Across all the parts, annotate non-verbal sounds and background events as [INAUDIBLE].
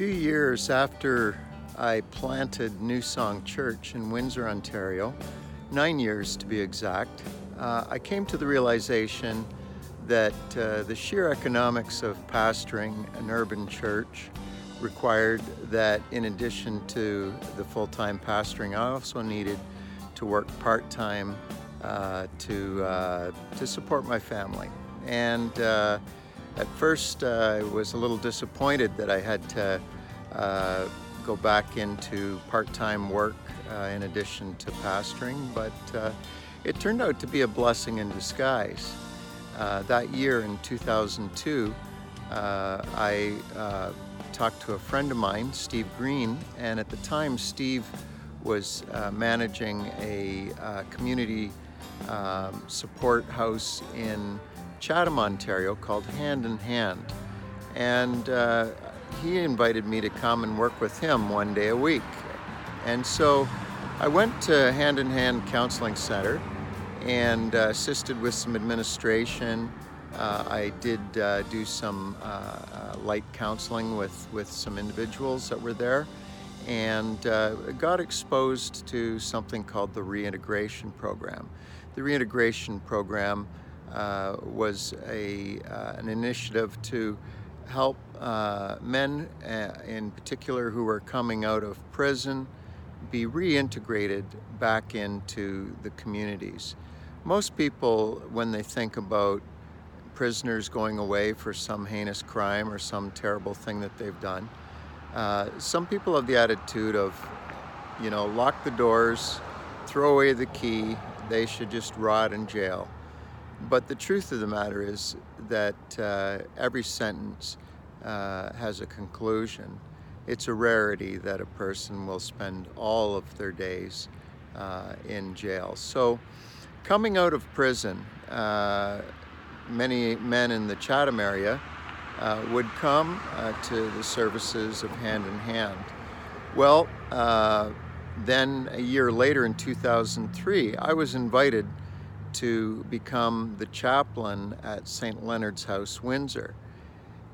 few years after I planted New Song Church in Windsor, Ontario, nine years to be exact, uh, I came to the realization that uh, the sheer economics of pastoring an urban church required that in addition to the full-time pastoring, I also needed to work part-time uh, to, uh, to support my family. And uh, at first, uh, I was a little disappointed that I had to uh, go back into part-time work uh, in addition to pastoring, but uh, it turned out to be a blessing in disguise. Uh, that year in 2002, uh, I talked to a friend of mine, Steve Green, and at the time, Steve was managing a community um, support house in Chatham, Ontario called Hand in Hand. And he invited me to come and work with him one day a week. And so I went to Hand in Hand Counseling Center and uh, assisted with some administration. Uh, I did uh, do some uh, uh, light counseling with, with some individuals that were there and got exposed to something called the reintegration program. The reintegration program uh, was a, uh, an initiative to help uh, men uh, in particular who are coming out of prison be reintegrated back into the communities. Most people, when they think about prisoners going away for some heinous crime or some terrible thing that they've done, uh, some people have the attitude of, you know, lock the doors, throw away the key, they should just rot in jail. But the truth of the matter is that uh, every sentence uh, has a conclusion. It's a rarity that a person will spend all of their days uh, in jail. So, coming out of prison, uh, many men in the Chatham area uh, would come uh, to the services of Hand in Hand. Well, then a year later in 2003, I was invited to become the chaplain at St. Leonard's House, Windsor.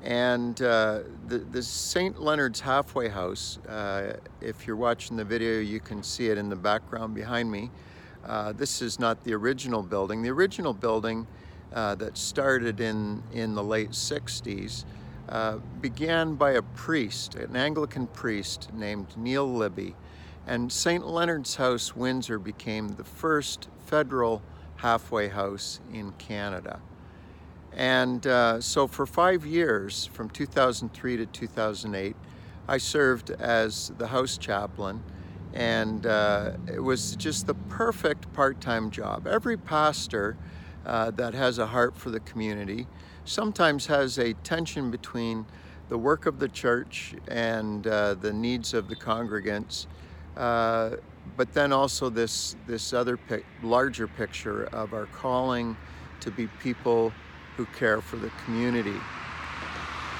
And uh, the, the St. Leonard's Halfway House, uh, if you're watching the video, you can see it in the background behind me. Uh, this is not the original building. The original building uh, that started in, in the late 60s uh, began by a priest, an Anglican priest named Neil Libby. And St. Leonard's House, Windsor became the first federal halfway house in Canada. And uh, so for five years, from 2003 to 2008, I served as the house chaplain, and uh, it was just the perfect part time job. Every pastor uh, that has a heart for the community sometimes has a tension between the work of the church and uh, the needs of the congregants. But then also this this other pic, larger picture of our calling to be people who care for the community.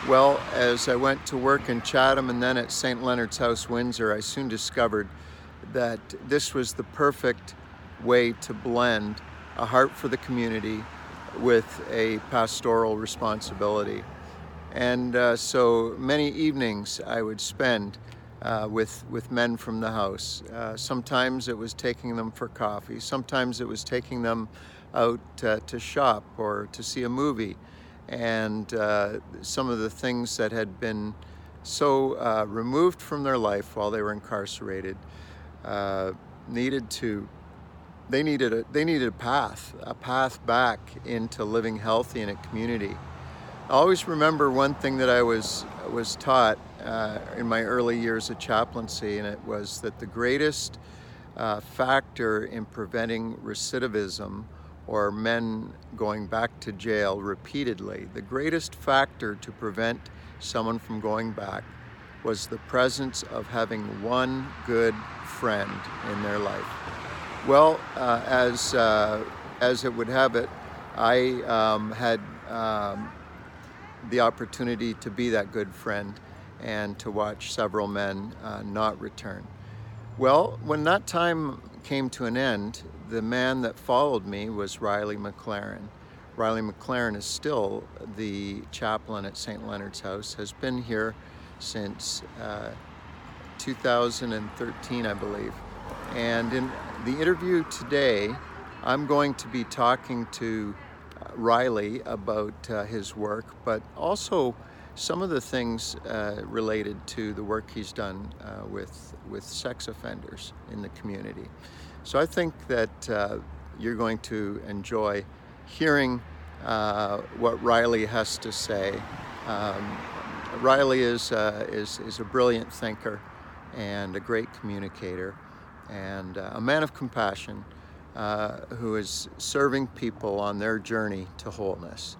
Well, as I went to work in Chatham and then at St. Leonard's House, Windsor, I soon discovered that this was the perfect way to blend a heart for the community with a pastoral responsibility. And uh, so many evenings I would spend uh, with, with men from the house. Uh, sometimes it was taking them for coffee, sometimes it was taking them out uh, to shop or to see a movie. And uh, some of the things that had been so uh, removed from their life while they were incarcerated uh, needed to they needed a they needed a path a path back into living healthy in a community I always remember one thing that I was was taught uh, in my early years of chaplaincy, and it was that the greatest uh, factor in preventing recidivism or men going back to jail repeatedly, the greatest factor to prevent someone from going back was the presence of having one good friend in their life. Well, uh, as uh, as it would have it, I um, had um, the opportunity to be that good friend and to watch several men uh, not return. Well, when that time came to an end, the man that followed me was Riley McLaren. Riley McLaren is still the chaplain at St. Leonard's House, has been here since uh, 2013, I believe. And in the interview today, I'm going to be talking to uh, Riley about uh, his work, but also some of the things uh, related to the work he's done uh, with with sex offenders in the community. So I think that uh, you're going to enjoy hearing uh, what Riley has to say. Um, Riley is, uh, is, is a brilliant thinker and a great communicator and uh, a man of compassion who is serving people on their journey to wholeness.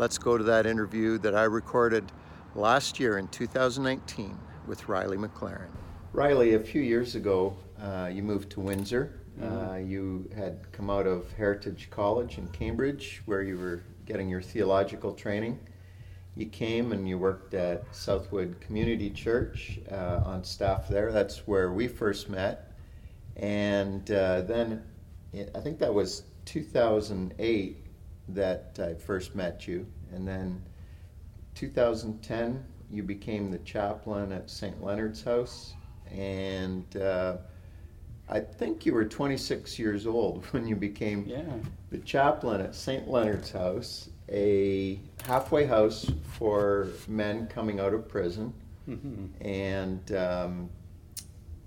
Let's go to that interview that I recorded last year in 2019 with Riley McLaren. Riley, a few years ago, uh, you moved to Windsor. Mm-hmm. Uh, you had come out of Heritage College in Cambridge, where you were getting your theological training. You came and you worked at Southwood Community Church uh, on staff there. That's where we first met. And uh, then I think that was 2008 that I first met you. And then 2010, you became the chaplain at St. Leonard's House. And uh, I think you were 26 years old [LAUGHS] when you became yeah. the chaplain at St. Leonard's House, a halfway house for men coming out of prison. Mm-hmm. And um,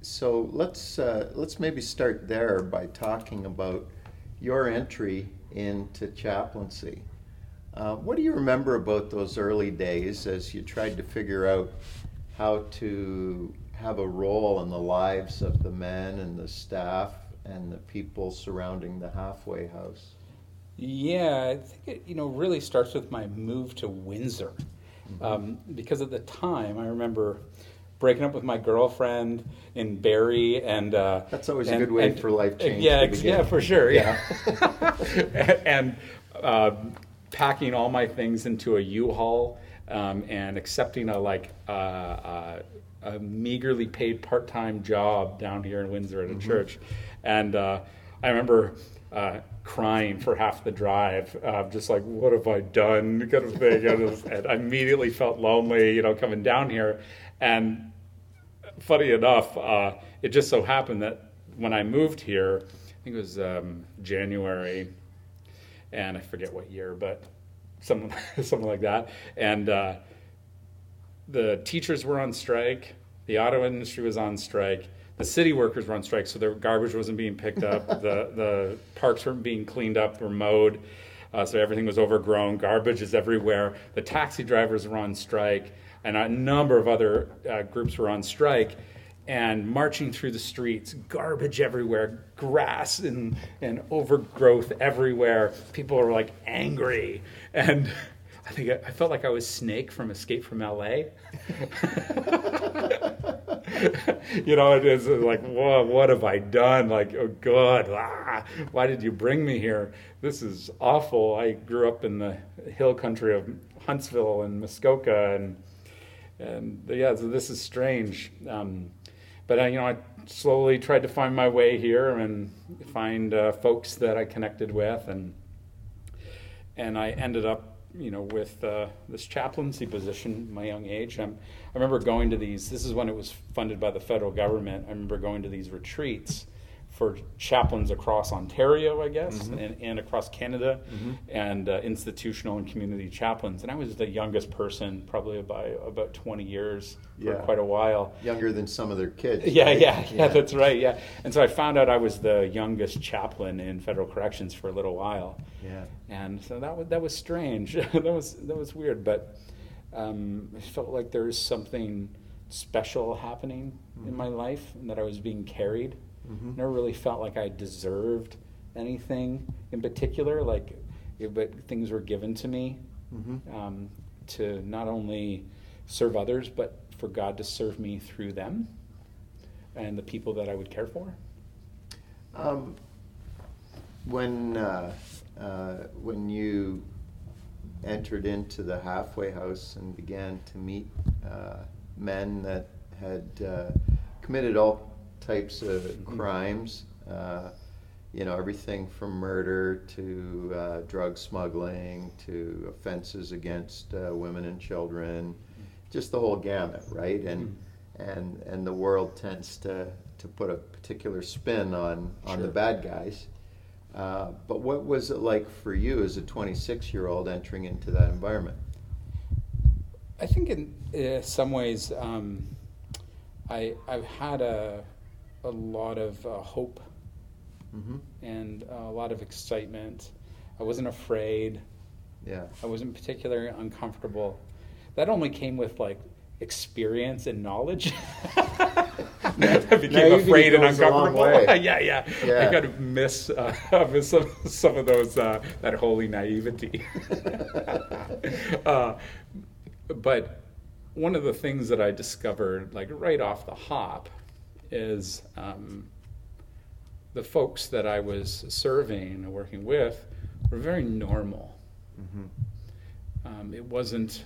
so let's uh, let's maybe start there by talking about your entry into chaplaincy. Uh, what do you remember about those early days as you tried to figure out how to have a role in the lives of the men and the staff and the people surrounding the halfway house? Yeah, I think it you know really starts with my move to Windsor, mm-hmm. um, because at the time I remember breaking up with my girlfriend in Barrie, and uh, that's always and, a good way and, for life change. Yeah, yeah, for sure. Yeah, [LAUGHS] and uh, packing all my things into a U-Haul um, and accepting a like uh, uh a meagerly paid part-time job down here in Windsor at a mm-hmm. church, and uh, I remember uh, crying for half the drive, uh, just like what have I done, kind of thing. I, just, I immediately felt lonely, you know, coming down here, and funny enough, uh, it just so happened that when I moved here, I think it was um, January, and I forget what year, but something [LAUGHS] something like that, and uh, the teachers were on strike, the auto industry was on strike, the city workers were on strike, so their garbage wasn't being picked up, [LAUGHS] the the parks weren't being cleaned up or mowed, uh, so everything was overgrown. Garbage is everywhere. The taxi drivers were on strike, and a number of other uh, groups were on strike. And marching through the streets, garbage everywhere, grass and, and overgrowth everywhere. People were like angry. And [LAUGHS] I think I, I felt like I was Snake from Escape from LA. [LAUGHS] you know, it is like, whoa, what have I done? Like, oh God, ah, why did you bring me here? This is awful. I grew up in the hill country of Huntsville and Muskoka, and and yeah, so this is strange. Um, but uh, you know, I slowly tried to find my way here and find uh, folks that I connected with, and and I ended up you know, with uh, this chaplaincy position, my young age, I'm, I remember going to these. This is when it was funded by the federal government. I remember going to these retreats for chaplains across Ontario, I guess, mm-hmm. and, and, across Canada, mm-hmm. and uh, institutional and community chaplains. And I was the youngest person, probably by about 20 years for yeah. quite a while. Younger than some of their kids. Yeah, right? yeah, yeah, yeah, that's right. Yeah. And so I found out I was the youngest chaplain in federal corrections for a little while. Yeah. And so that was that was strange. [LAUGHS] that was that was weird, but um, I felt like there was something special happening mm-hmm. in my life and that I was being carried Mm-hmm. Never really felt like I deserved anything in particular. Like, but things were given to me mm-hmm. um, to not only serve others, but for God to serve me through them and the people that I would care for. Um, when uh, uh, when you entered into the halfway house and began to meet uh, men that had uh, committed all types of mm-hmm. crimes. Uh, you know, everything from murder to uh, drug smuggling to offenses against uh, women and children just the whole gamut, right? And and and the world tends to to put a particular spin on on the bad guys. Uh, but what was it like for you as a 26 year old entering into that environment? I think in uh, some ways, um, I I've had a a lot of uh, hope hmm and a lot of excitement. I wasn't afraid. Yeah. I wasn't particularly uncomfortable. That only came with like experience and knowledge. [LAUGHS] I became afraid and goes a long uncomfortable. [LAUGHS] yeah, yeah, Yeah. I kind of miss uh, [LAUGHS] miss some some of those uh, that holy naivety. uh, but one of the things that I discovered, like right off the hop, is um, the folks that I was serving and working with were very normal. hmm Um, it wasn't,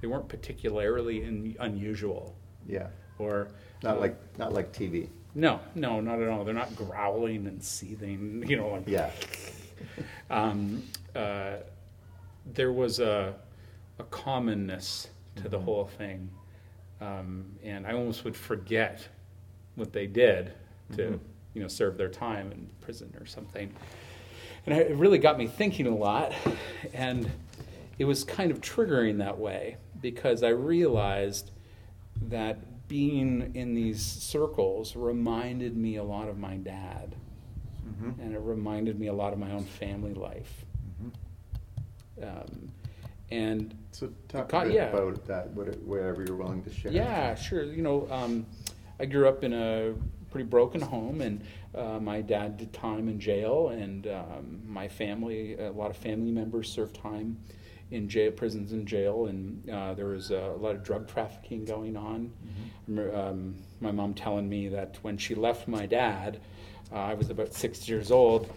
they weren't particularly in, unusual Yeah. or Not uh, like not like TV. no, no, not at all. They're not growling and seething, [LAUGHS] you know, like Yeah. [LAUGHS] um, uh, there was a, a commonness to the Mhm. whole thing. Um, and I almost would forget what they did to, Mhm. you know, serve their time in prison or something. And it really got me thinking a lot. And it was kind of triggering that way because I realized that being in these circles reminded me a lot of my dad hmm and it reminded me a lot of my own family life. hmm Um, and So talk a bit yeah. about that, what- whatever you're willing to share. yeah, sure. You know, um, I grew up in a pretty broken home, and uh, my dad did time in jail, and um, my family, a lot of family members served time in jail, prisons and jail, and uh, there was a lot of drug trafficking going on. Remember, um, my mom telling me that when she left my dad, uh, I was about six years old.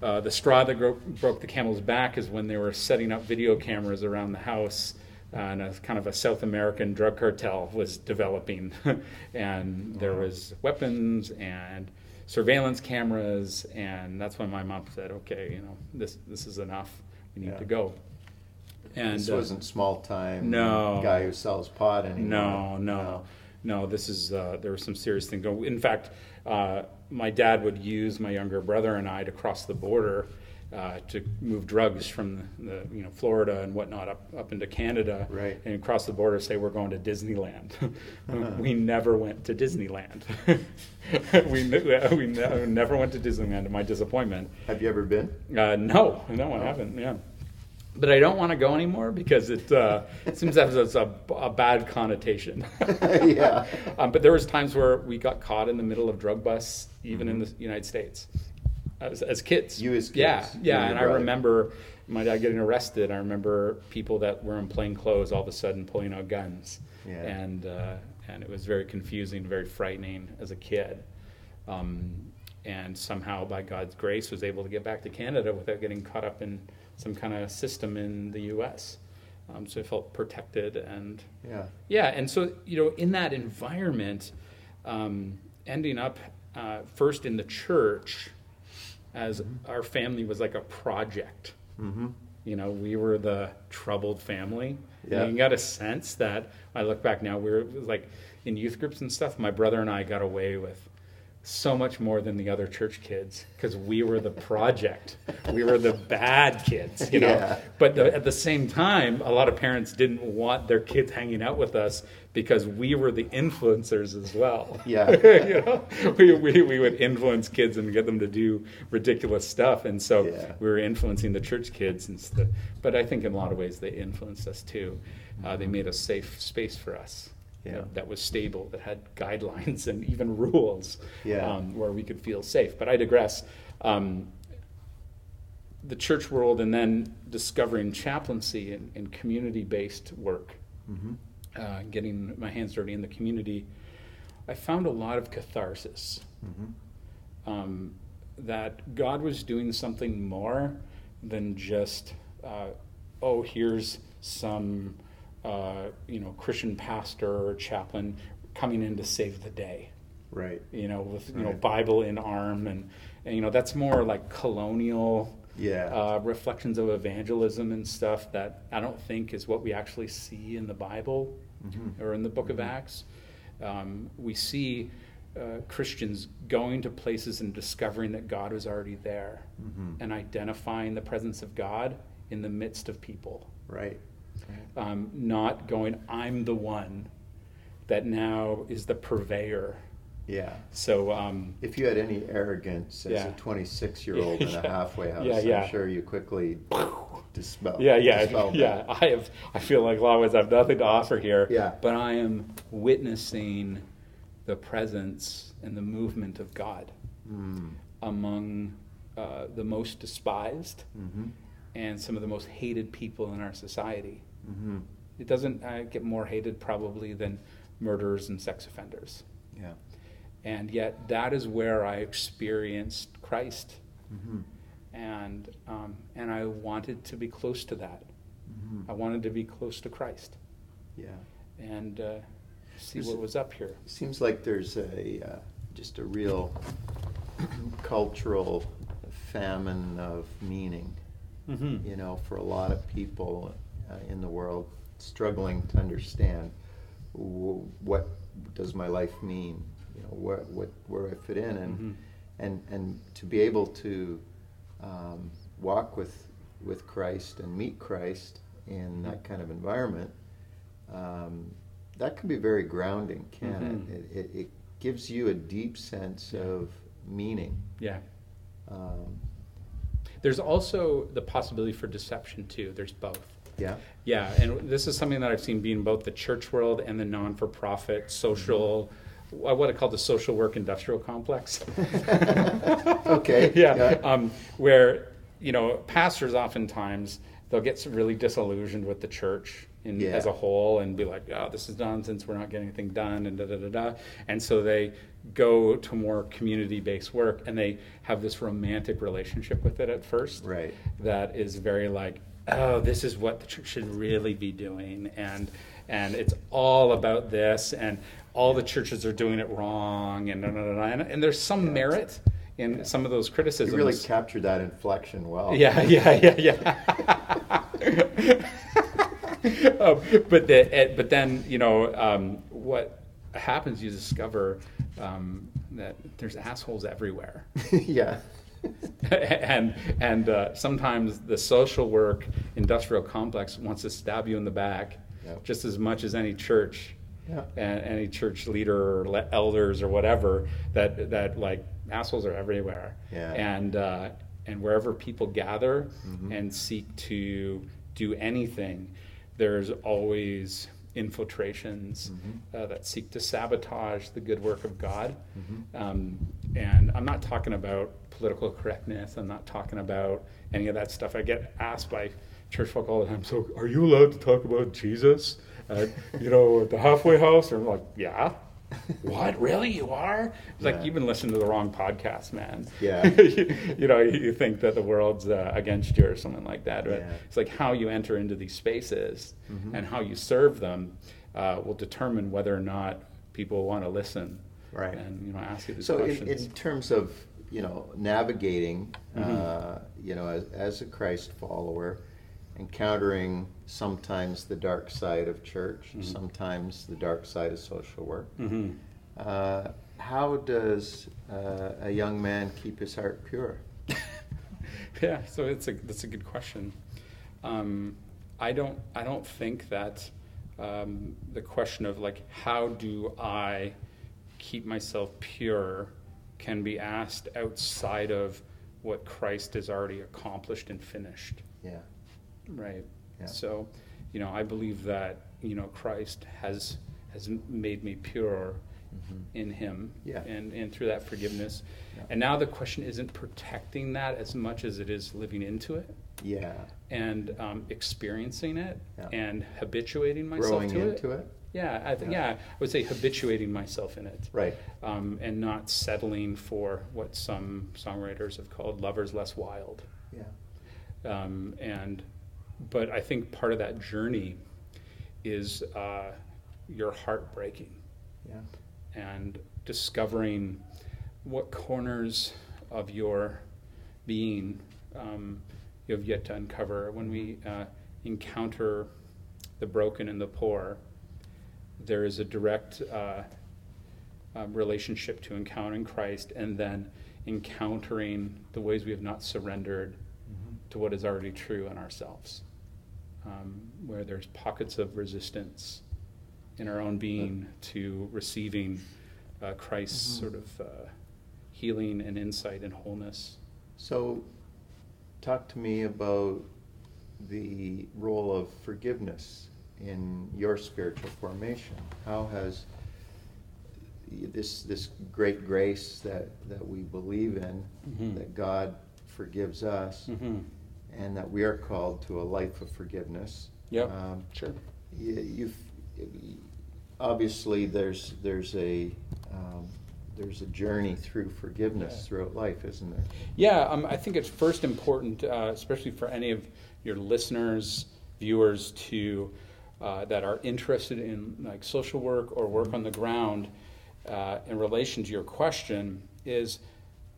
Uh, the straw that gro- broke the camel's back is when they were setting up video cameras around the house, uh, and a kind of a South American drug cartel was developing, [LAUGHS] and there was weapons and surveillance cameras, and that's when my mom said, "Okay, you know, this this is enough. We need Yeah. to go." And this uh, wasn't small time No. guy who sells pot anymore. no, anymore. no, no. This is uh, there were some serious things going. In fact, uh, my dad would use my younger brother and I to cross the border uh, to move drugs from the, the you know Florida and whatnot up up into Canada, Right. And cross the border, say we're going to Disneyland. [LAUGHS] we never went to Disneyland. [LAUGHS] we we ne- never went to Disneyland. To my disappointment, Have you ever been? uh, no, no, I haven't. Yeah, but I don't want to go anymore because it, uh, it seems to have a, a bad connotation. [LAUGHS] yeah. um, but there was times where we got caught in the middle of drug busts, even in the United States, as, as kids. You as Yeah, kids, yeah. and And I remember my dad getting arrested. I remember people that were in plain clothes all of a sudden pulling out guns, Yeah. and uh, and it was very confusing, very frightening as a kid. Um, and somehow, by God's grace, was able to get back to Canada without getting caught up in some kind of system in the U.S. Um, so I felt protected and Yeah. yeah, and so you know, in that environment, um, ending up uh, first in the church, as our family was like a project. Mm-hmm. You know, we were the troubled family. Yeah. And you got a sense that I look back now, we were like in youth groups and stuff. My brother and I got away with so much more than the other church kids because we were the project. we were the bad kids, you know. Yeah. But the, at the same time, a lot of parents didn't want their kids hanging out with us because we were the influencers as well. Yeah. [LAUGHS] you know, we, we, we would influence kids and get them to do ridiculous stuff. And so Yeah. we were influencing the church kids. And st- but I think in a lot of ways they influenced us too. Uh, they made a safe space for us. Yeah. that- That was stable, that had [LAUGHS] guidelines and even rules Yeah. um, where we could feel safe. But I digress. Um, the church world and then discovering chaplaincy and, and community based work, Mm-hmm. uh, getting my hands dirty in the community, I found a lot of catharsis. Mm-hmm. Um, that God was doing something more than just, uh, oh, here's some, uh, you know, Christian pastor or chaplain coming in to save the day Right. you know, with you know Bible in arm, and, and you know that's more like colonial Yeah. uh, reflections of evangelism and stuff that I don't think is what we actually see in the Bible. or in the book of Acts. Um, we see uh, Christians going to places and discovering that God was already there and identifying the presence of God in the midst of people. Right. Um, not going, I'm the one that now is the purveyor. Yeah. So, um, If you had any arrogance as Yeah. a 26 year old in a [LAUGHS] halfway house, Yeah, yeah. I'm sure you quickly [LAUGHS] dispel. yeah, yeah, dispelled yeah. that. I have. I feel like Lawrence, I have nothing to offer here. Yeah. But I am witnessing the presence and the movement of God Mm. among uh, the most despised Mhm. and some of the most hated people in our society. Mhm. It doesn't uh, get more hated probably than murderers and sex offenders. Yeah. And yet, that is where I experienced Christ. Mhm. And, um, and I wanted to be close to that. Mhm. I wanted to be close to Christ Yeah. and uh, see Is what was up here. Seems like there's a uh, just a real cultural famine of meaning. Mm-hmm. You know, for a lot of people uh, in the world struggling to understand w- what does my life mean. You know, what what where do I fit in, and Mhm. and and to be able to um, walk with with Christ and meet Christ in that kind of environment. Um, that can be very grounding, can Mhm. it? It, it? It gives you a deep sense Yeah. of meaning. Yeah. Um, There's also the possibility for deception, too. There's both. yeah. Yeah, and this is something that I've seen being both the church world and the non for profit social, what I call the social work industrial complex. [LAUGHS] Okay, [LAUGHS] yeah, yeah. Um, where, you know, pastors oftentimes, they'll get really disillusioned with the church. In, Yeah. As a whole, and be like, "Oh, this is nonsense. We're not getting anything done," and da da da da. And so they go to more community-based work, and they have this romantic relationship with it at first Right. that is very like, oh, this is what the church should really be doing, and and it's all about this, and all the churches are doing it wrong, and da, da, da, da. and, and there's some Yeah. merit in some of those criticisms. You really captured that inflection well. Yeah, yeah, yeah, yeah. [LAUGHS] [LAUGHS] [LAUGHS] um, but the, but then you know um, what happens? You discover um, that there's assholes everywhere. [LAUGHS] yeah. [LAUGHS] and and uh, sometimes the social work industrial complex wants to stab you in the back Yeah. just as much as any church Yeah. and any church leader or le- elders or whatever that that like assholes are everywhere Yeah. and uh, and wherever people gather Mhm. and seek to do anything there's always infiltrations Mhm. uh, that seek to sabotage the good work of God. Mhm. Um, and I'm not talking about political correctness. I'm not talking about any of that stuff. I get asked by church folk all the time. So, are you allowed to talk about Jesus? At, you know, at the halfway house? And I'm like, yeah. [LAUGHS] what? Really? You are? It's like you've been listening to the wrong podcast, man. Yeah. [LAUGHS] you, you know, you think that the world's uh, against you or something like that. But Yeah. it's like how you enter into these spaces Mhm. and how you serve them uh, will determine whether or not people want to listen Right. and you know ask you these So in, questions. in terms of you know navigating, uh, Mhm. you know, as, as a Christ follower, encountering sometimes the dark side of church, Mhm. sometimes the dark side of social work. Mhm. Uh, how does uh, a young man keep his heart pure? [LAUGHS] yeah, so it's a that's a good question. Um, I don't I don't think that um, the question of like how do I keep myself pure can be asked outside of what Christ has already accomplished and finished. Yeah. Right. Yeah. So, you know, I believe that you know Christ has has made me pure Mhm. in Him, Yeah. and and through that forgiveness. Yeah. And now the question isn't protecting that as much as it is living into it Yeah. and um, experiencing it and habituating myself Growing to into it. it. Yeah, I th- Yeah. yeah, I would say habituating myself in it Right. um, and not settling for what some songwriters have called lovers less wild. Yeah. Um, and but I think part of that journey is uh, your heart breaking Yeah. and discovering what corners of your being um, you have yet to uncover. When we uh, encounter the broken and the poor, there is a direct uh, um, relationship to encountering Christ and then encountering the ways we have not surrendered to what is already true in ourselves, um, where there's pockets of resistance in our own being to receiving uh, Christ's Mhm. sort of uh, healing and insight and wholeness. So, talk to me about the role of forgiveness in your spiritual formation. How has this this great grace that that we believe in, Mhm. that God forgives us, Mm-hmm. And that we are called to a life of forgiveness. Yeah, Um, Sure. you, you've obviously there's there's a um, there's a journey through forgiveness Yeah. throughout life, isn't there? Yeah, um, I think it's first important, uh, especially for any of your listeners, viewers, to uh, that are interested in like social work or work on the ground uh, in relation to your question, is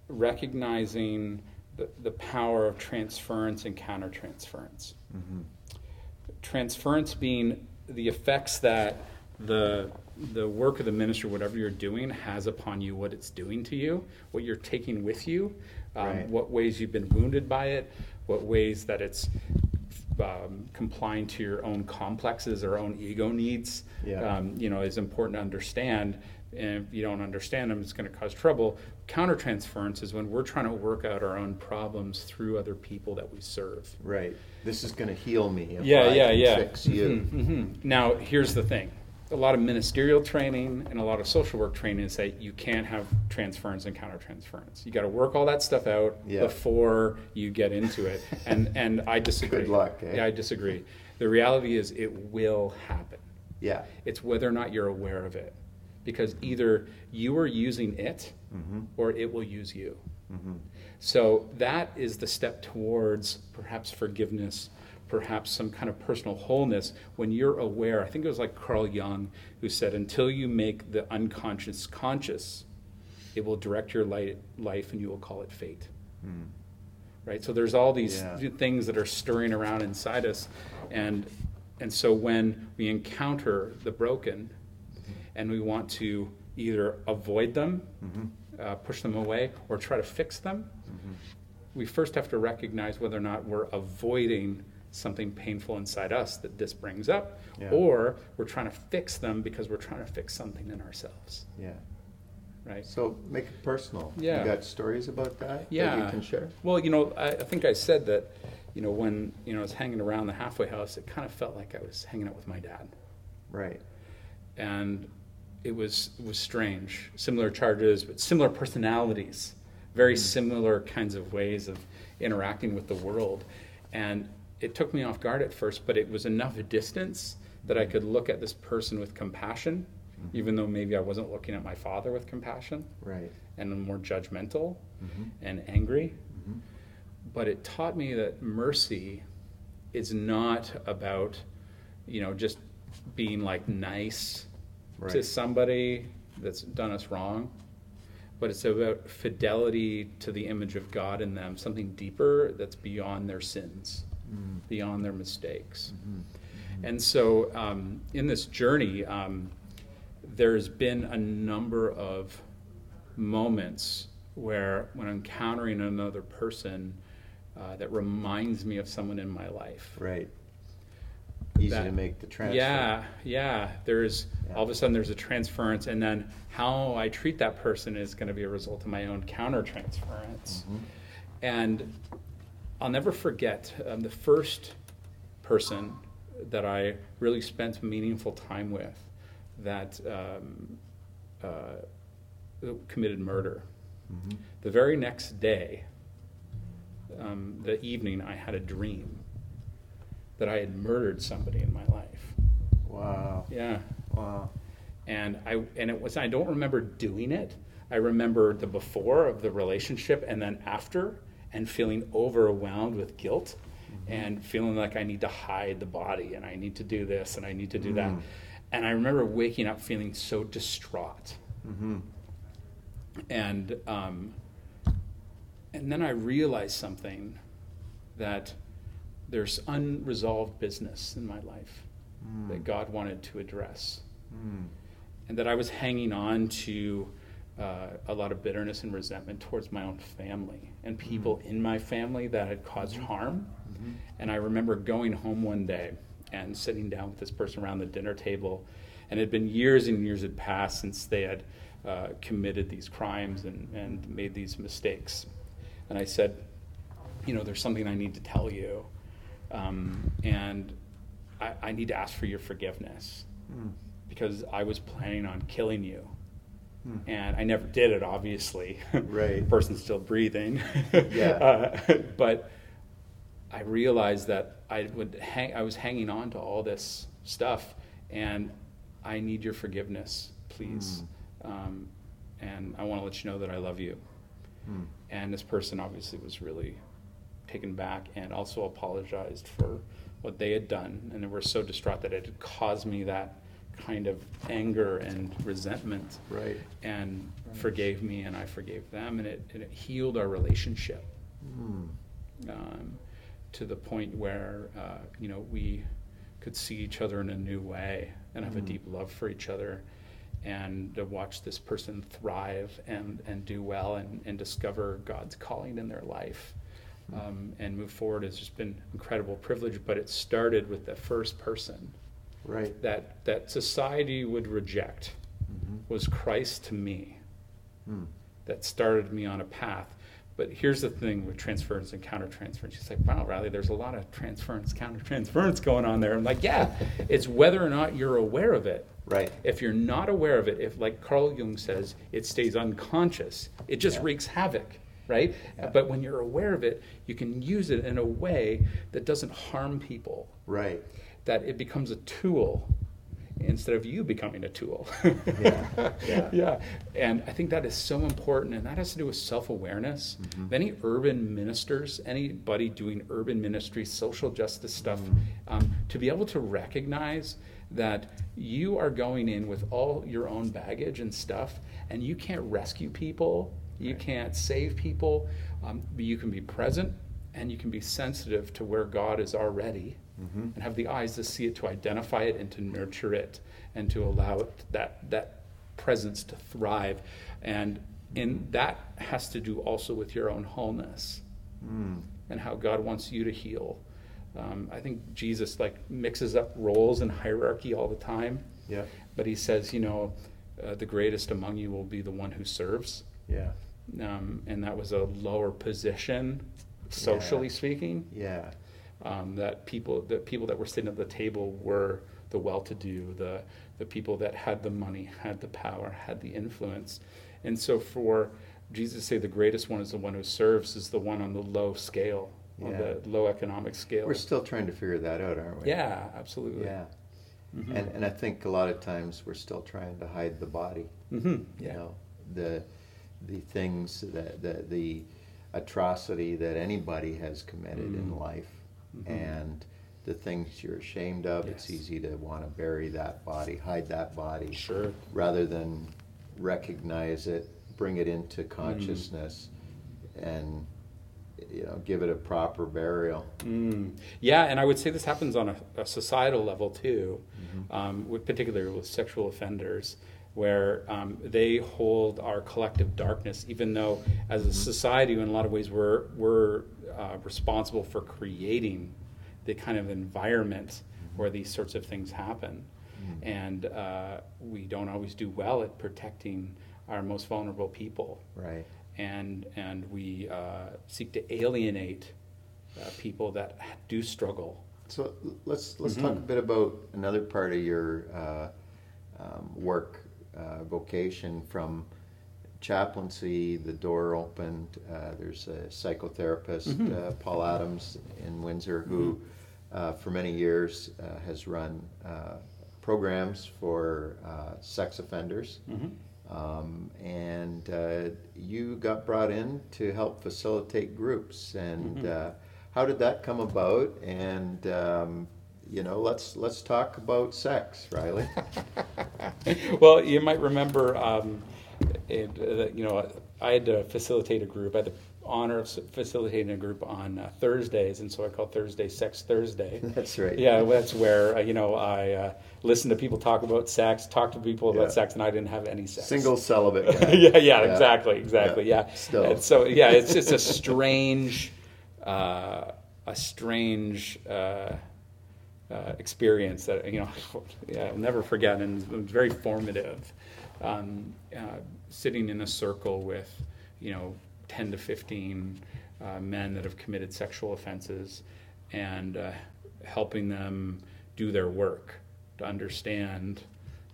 recognizing the, the power of transference and countertransference. Mm-hmm. Transference being the effects that the the work of the ministry, whatever you're doing, has upon you, what it's doing to you, what you're taking with you, um, Right. what ways you've been wounded by it, what ways that it's um, complying to your own complexes or own ego needs. Yeah. Um, you know, is important to understand. And if you don't understand them, it's going to cause trouble. Countertransference is when we're trying to work out our own problems through other people that we serve. Right. This is going to heal me if Yeah, I yeah, yeah. fix you. Mhm, mhm. Now, here's the thing. A lot of ministerial training and a lot of social work training say you can't have transference and countertransference. You got to work all that stuff out Yeah. before you get into it. And and I disagree. Good luck, eh? Yeah, I disagree. The reality is it will happen. Yeah. It's whether or not you're aware of it. Because either you are using it Mm-hmm. or it will use you. Mm-hmm. So that is the step towards perhaps forgiveness, perhaps some kind of personal wholeness when you're aware. I think it was like Carl Jung who said, until you make the unconscious conscious, it will direct your li- life and you will call it fate. Mm. Right? So there's all these Yeah. things that are stirring around inside us. And, and so when we encounter the broken and we want to either avoid them, Mm-hmm. uh, push them away, or try to fix them, Mm-hmm. we first have to recognize whether or not we're avoiding something painful inside us that this brings up, Yeah. or we're trying to fix them because we're trying to fix something in ourselves, Yeah. right? So make it personal. Yeah. You got stories about that yeah. that you can share? Well, you know, I, I think I said that, you know, when you know I was hanging around the halfway house, it kind of felt like I was hanging out with my dad, Right. and it was it was strange. Similar charges, but similar personalities, very hmm. similar kinds of ways of interacting with the world, and it took me off guard at first, but it was enough distance that I could look at this person with compassion, even though maybe I wasn't looking at my father with compassion Right. and more judgmental Mm-hmm. and angry. Mm-hmm. But it taught me that mercy is not about, you know, just being like nice to somebody that's done us wrong, but it's about fidelity to the image of God in them, something deeper that's beyond their sins, Mm. beyond their mistakes. Mm-hmm. And so, um, in this journey, um, there's been a number of moments where, when encountering another person, uh, that reminds me of someone in my life. Right. Easy That- to make the transfer. Yeah, yeah. There's Yeah. all of a sudden there's a transference, and then how I treat that person is going to be a result of my own countertransference. Mhm. And I'll never forget um, the first person that I really spent meaningful time with that um, uh, committed murder. Mhm. The very next day, um, the evening, I had a dream that I had murdered somebody in my life. Wow. Yeah. Wow. And I and it was I don't remember doing it. I remember the before of the relationship and then after and feeling overwhelmed with guilt and feeling like I need to hide the body and I need to do this and I need to do that. Mm. And I remember waking up feeling so distraught. Mm-hmm. And um, and then I realized something that there's unresolved business in my life Mm. that God wanted to address. and that I was hanging on to uh, a lot of bitterness and resentment towards my own family and people in my family that had caused harm. And I remember going home one day and sitting down with this person around the dinner table, and it had been years and years had passed since they had uh, committed these crimes and, and made these mistakes. And I said, You know, there's something I need to tell you, um, and I, I need to ask for your forgiveness because I was planning on killing you. And I never did it, obviously. [LAUGHS] Right. Person's still breathing. [LAUGHS] Yeah. uh, but I realized that I would hang, I was hanging on to all this stuff, and I need your forgiveness, please. Um, and I want to let you know that I love you. And this person obviously was really taken back and also apologized for what they had done, and they were so distraught that it had caused me that kind of anger and resentment. Right. and forgave me and I forgave them and it, and it healed our relationship. Um, to the point where uh, you know we could see each other in a new way and have a deep love for each other and to watch this person thrive and, and do well and, and discover God's calling in their life um, and move forward has just been incredible privilege but it started with the first person Right. that that society would reject mm-hmm. was Christ to me. Hmm. That started me on a path. But here's the thing with transference and countertransference. She's like, wow, Riley, there's a lot of transference, countertransference going on there. I'm like, yeah, [LAUGHS] it's whether or not you're aware of it. Right. If you're not aware of it, if like Carl Jung says, it stays unconscious, it just Yeah. wreaks havoc, right? Yeah. But when you're aware of it, you can use it in a way that doesn't harm people Right. That it becomes a tool instead of you becoming a tool. [LAUGHS] Yeah. Yeah. [LAUGHS] yeah. And I think that is so important, and that has to do with self awareness. Any urban ministers, anybody doing urban ministry, social justice stuff, um, to be able to recognize that you are going in with all your own baggage and stuff, and you can't rescue people, you can't save people, um, but you can be present and you can be sensitive to where God is already and have the eyes to see it, to identify it, and to nurture it, and to allow it, that that presence to thrive. And and that has to do also with your own wholeness and how God wants you to heal. Um, I think Jesus like mixes up roles and hierarchy all the time, Yeah. but he says, you know, uh, the greatest among you will be the one who serves, Yeah. um, and that was a lower position, socially Yeah. speaking Yeah. Um, that people the people that were sitting at the table were the well-to-do, the the people that had the money, had the power, had the influence, and so for Jesus to say the greatest one is the one who serves is the one on the low scale, on the low economic scale. We're still trying to figure that out, aren't we? yeah, absolutely. Yeah. Mm-hmm. And and I think a lot of times we're still trying to hide the body. hmm You know, the the things that the the atrocity that anybody has committed in Mm. life, Mhm. and the things you're ashamed of. It's easy to want to bury that body, hide that body, Sure. rather than recognize it, bring it into consciousness, and you know, give it a proper burial. Mm. Yeah, and I would say this happens on a, a societal level too, Mm-hmm. um, with, particularly with sexual offenders, where um, they hold our collective darkness, even though as Mm-hmm. a society, in a lot of ways, we're, we're uh, responsible for creating the kind of environment Mm-hmm. where these sorts of things happen. And uh, we don't always do well at protecting our most vulnerable people Right. and and we uh, seek to alienate uh, people that do struggle. So let's let's talk a bit about another part of your uh, um, work uh, vocation from chaplaincy. The door opened. Uh, there's a psychotherapist, Mhm. uh, Paul Adams in Windsor, who uh, for many years uh, has run uh, programs for uh, sex offenders. Um, and uh, you got brought in to help facilitate groups. And Mhm. uh, how did that come about? And um, you know, let's let's talk about sex, Riley. [LAUGHS] well, you might remember, um, it, uh, you know, I had to facilitate a group. I had the honor of facilitating a group on uh, Thursdays, and so I call Thursday Sex Thursday. [LAUGHS] That's right. Yeah, that's where uh, you know I uh, listen to people talk about sex, talk to people about Yeah. sex, and I didn't have any sex. Single celibate. [LAUGHS] guy. yeah, yeah, exactly, exactly. Yeah. Yeah. Still. And so yeah, it's just a strange, uh, a strange uh, uh, experience that you know, [LAUGHS] yeah, I'll never forget, and it was very formative. Um, uh, sitting in a circle with, you know, ten to fifteen uh, men that have committed sexual offenses, and uh, helping them do their work to understand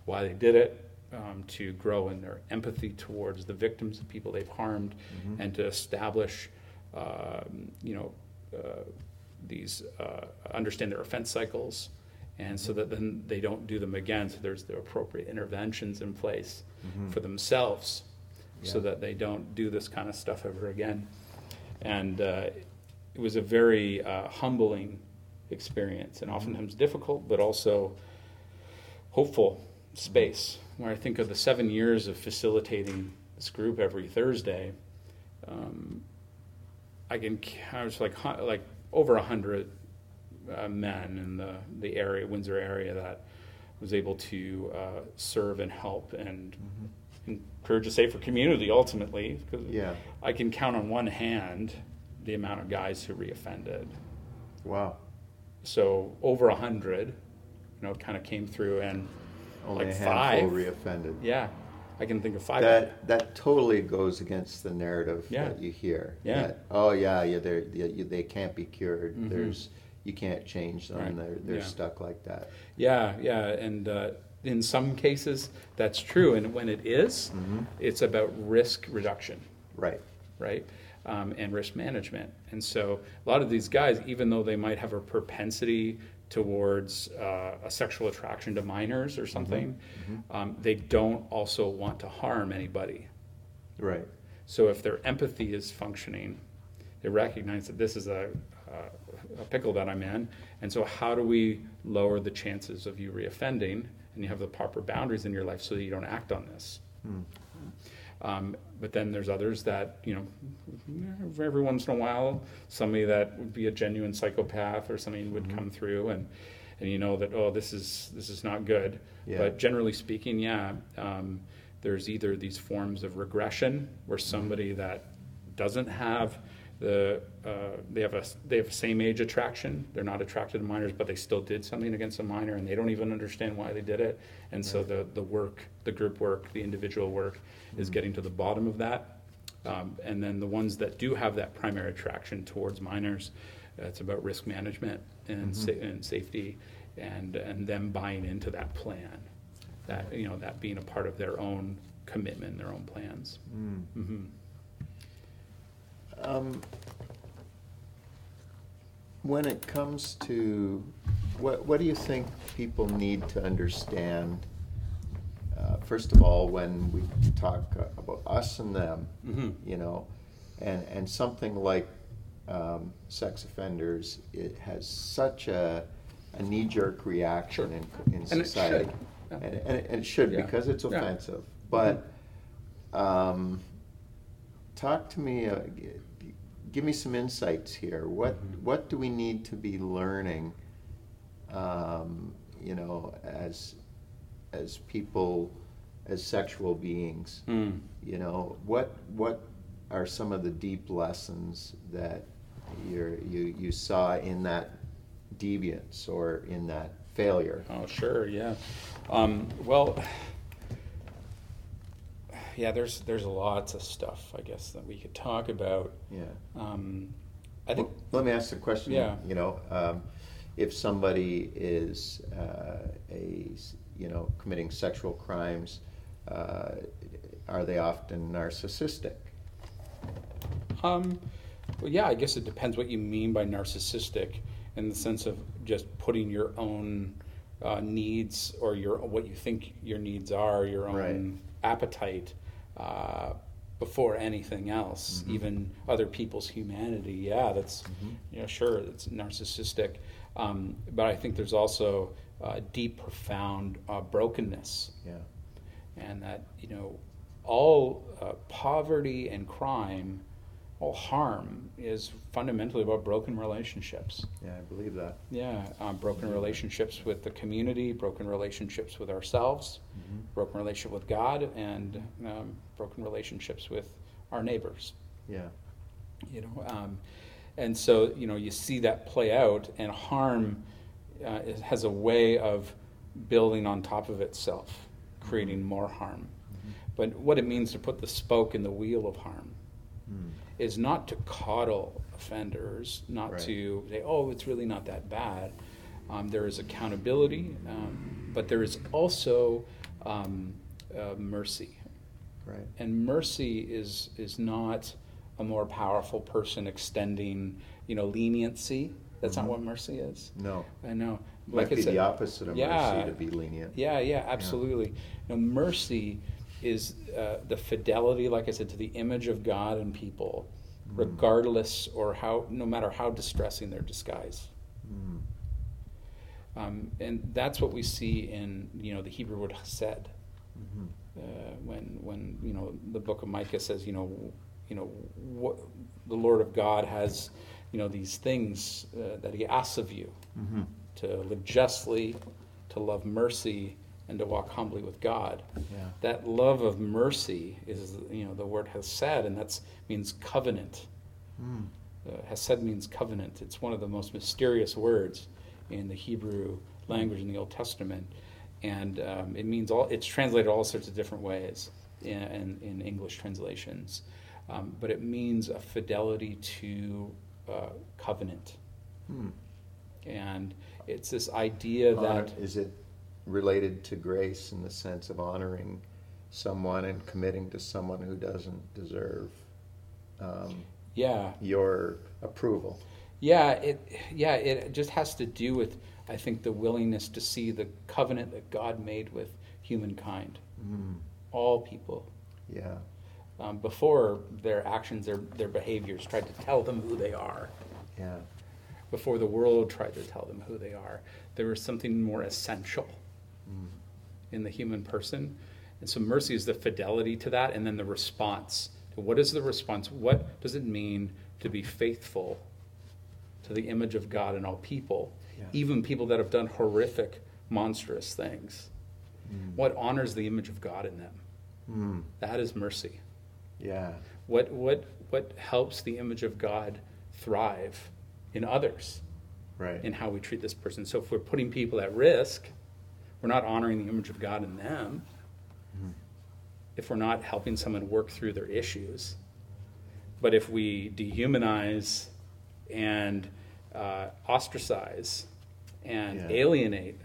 why they did it, um, to grow in their empathy towards the victims, the people they've harmed, and to establish, um, you know, uh, these uh, understand their offense cycles, and so that then they don't do them again. So there's the appropriate interventions in place for themselves, so that they don't do this kind of stuff ever again. And uh, it was a very uh, humbling experience, and oftentimes difficult, but also hopeful space where I think of the seven years of facilitating this group every Thursday. Um, I can count like like over a hundred uh, men in the the area, Windsor area, that was able to uh, serve and help and encourage a safer community. Ultimately, because Yeah. I can count on one hand the amount of guys who reoffended. Wow. So over a hundred, you know, kind of came through and Only like a handful five. reoffended. Yeah, I can think of five. That that totally goes against the narrative Yeah. that you hear. Yeah. That, oh yeah, yeah, they they can't be cured. There's you can't change them. Right. They're they're Yeah. stuck like that. Yeah, yeah, and uh, in some cases that's true, and when it is, it's about risk reduction, Right. right, um, and risk management. And so a lot of these guys, even though they might have a propensity towards uh, a sexual attraction to minors or something, Um, they don't also want to harm anybody. Right. So if their empathy is functioning, they recognize that this is a, a, a pickle that I'm in, and so how do we lower the chances of you reoffending, and you have the proper boundaries in your life so that you don't act on this. Um, but then there's others that you know, every once in a while, somebody that would be a genuine psychopath or something would come through, and and you know that oh this is this is not good. Yeah. But generally speaking, yeah, um, there's either these forms of regression where somebody that doesn't have the uh, they have a they have same age attraction. They're not attracted to minors, but they still did something against a minor, and they don't even understand why they did it. And so the the work, the group work, the individual work, is getting to the bottom of that. Um, and then the ones that do have that primary attraction towards minors, uh, it's about risk management and sa- and safety, and and them buying into that plan, that you know that being a part of their own commitment, their own plans. hmm Um, when it comes to what, what do you think people need to understand? Uh, first of all, when we talk about us and them, Mhm. you know, and and something like um, sex offenders, it has such a, a knee-jerk reaction in, in And it society, should. Yeah. and, and, it, and it should Yeah. because it's Yeah. Mm-hmm. offensive. But um, talk to me. Uh, give me some insights here. What Mm-hmm. what do we need to be learning? Um, you know, as as people, as sexual beings. Mm. You know, what what are some of the deep lessons that you you you saw in that deviance or in that failure? Oh, sure, yeah. Um, well, yeah, there's there's lots of stuff I guess that we could talk about. Yeah. Um, I think Well, let me ask the question. Yeah. You know, um, if somebody is uh, a you know committing sexual crimes, uh, are they often narcissistic? Um, well, yeah, I guess it depends what you mean by narcissistic, in the sense of just putting your own uh, needs or your what you think your needs are, your own Right. appetite uh, before anything else, Mm-hmm. even other people's humanity. Yeah, that's you know sure it's narcissistic, um, but I think there's also uh, deep, profound uh, brokenness Yeah. and that you know all uh, poverty and crime all harm is fundamentally about broken relationships. Yeah, I believe that. Yeah, um, broken relationships with the community, broken relationships with ourselves, Mm-hmm. broken relationship with God, and um, broken relationships with our neighbors. Yeah. You know, um, and so you know you see that play out, and harm uh, has a way of building on top of itself, creating more harm. But what it means to put the spoke in the wheel of harm Mm. is not to coddle offenders, not Right. to say, oh, it's really not that bad. Um, there is accountability, um, but there is also um, uh, mercy. Right. And mercy is, is not a more powerful person extending, you know, leniency. That's not what mercy is. No. I know. Might be said- the opposite of Yeah. mercy to be lenient. yeah, yeah, absolutely. You know, mercy is uh, the fidelity, like I said, to the image of God and people, Mm. regardless or how, no matter how distressing their disguise. Mm. Um, and that's what we see in, you know, the Hebrew word chesed. Mhm. Uh, when, when you know the book of Micah says, you know, you know what the Lord of God has, you know, these things uh, that He asks of you Mhm. to live justly, to love mercy, and to walk humbly with God. Yeah. That love of mercy is, you know, the word hesed, and that means covenant. Mm. Uh, hesed means covenant. It's one of the most mysterious words in the Hebrew language in the Old Testament, and um, it means all. It's translated all sorts of different ways in, in, in English translations, um, but it means a fidelity to uh, covenant, Hmm. and it's this idea Honor- that is it related to grace in the sense of honoring someone and committing to someone who doesn't deserve um, yeah, your approval? Yeah, it yeah, it just has to do with I think the willingness to see the covenant that God made with humankind, Mm. all people, Yeah. um, before their actions, their their behaviors tried to tell them who they are, Yeah. before the world tried to tell them who they are. There was something more essential Mm. in the human person, and so mercy is the fidelity to that, and then the response. What is the response? What does it mean to be faithful to the image of God in all people, Yeah. even people that have done horrific, monstrous things? Mm. What honors the image of God in them? Mm. That is mercy. Yeah. What, what, what helps the image of God thrive in others, Right. in how we treat this person? So if we're putting people at risk, we're not honoring the image of God in them. Mhm. If we're not helping someone work through their issues, but if we dehumanize and uh, ostracize and Yeah. alienate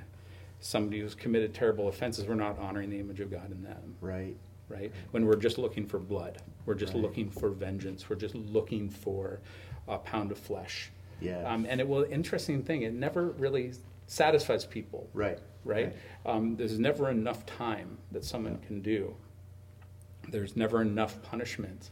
somebody who's committed terrible offenses, we're not honoring the image of God in them Right. right? When we're just looking for blood, we're just Right. looking for vengeance, we're just looking for a pound of flesh. Yeah. Um, and it will, interesting thing, it never really satisfies people, Right. right? Um, there's never enough time that someone can do. There's never enough punishment.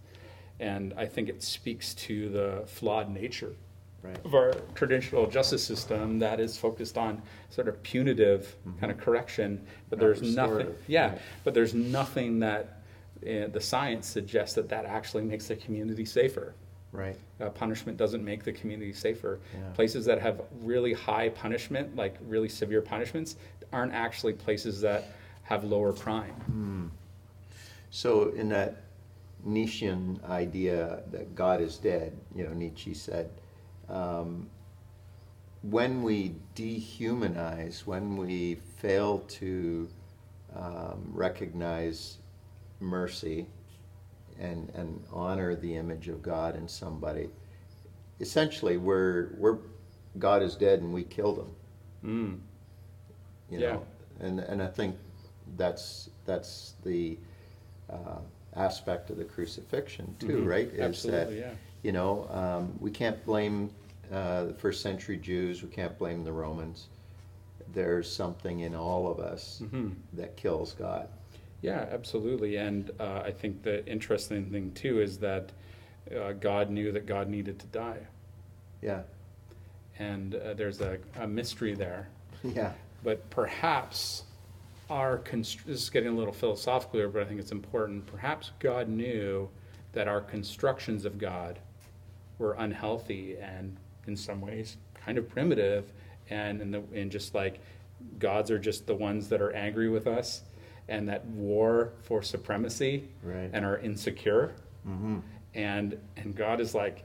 And I think it speaks to the flawed nature Right. of our traditional justice system that is focused on sort of punitive kind of correction, but Mm-hmm. Not there's nothing. Yeah, right. but there's nothing that uh, the science suggests that that actually makes the community safer. Right. Uh, punishment doesn't make the community safer. Yeah. Places that have really high punishment, like really severe punishments, aren't actually places that have lower crime. So in that Nietzschean idea that God is dead, you know, Nietzsche said, um, when we dehumanize, when we fail to um, recognize mercy and, and honor the image of God in somebody, essentially we're, we're God is dead and we killed him Mm. you Yeah. know and and i think that's that's the uh, aspect of the crucifixion too Mhm. right is Absolutely, that yeah. you know um, we can't blame uh, the first century jews we can't blame the romans there's something in all of us Mhm. that kills god Yeah, absolutely. And uh, I think the interesting thing too is that uh, God knew that God needed to die, yeah and uh, there's a, a mystery there. yeah But perhaps our const- this is getting a little philosophical here, but I think it's important. Perhaps God knew that our constructions of God were unhealthy and in some ways kind of primitive and in the and just like gods are just the ones that are angry with us and that war for supremacy Right. and are insecure and and god is like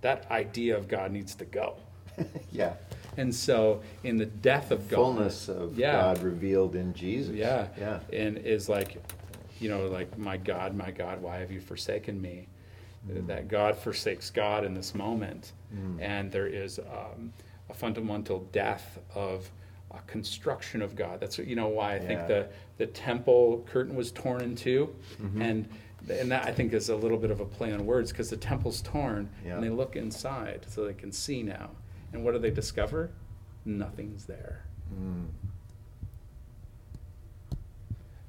that idea of god needs to go [LAUGHS] Yeah. and so in the death of god Fullness of Yeah. God revealed in Jesus. yeah Yeah. and is like you know like my god my god why have you forsaken me Mm. that god forsakes god in this moment and there is um, a fundamental death of a construction of god that's you know why i think the the temple curtain was torn in 2 Mm-hmm. and and that i think is a little bit of a play on words because the temple's torn Yeah. and they look inside so they can see now and what do they discover nothing's there Mm.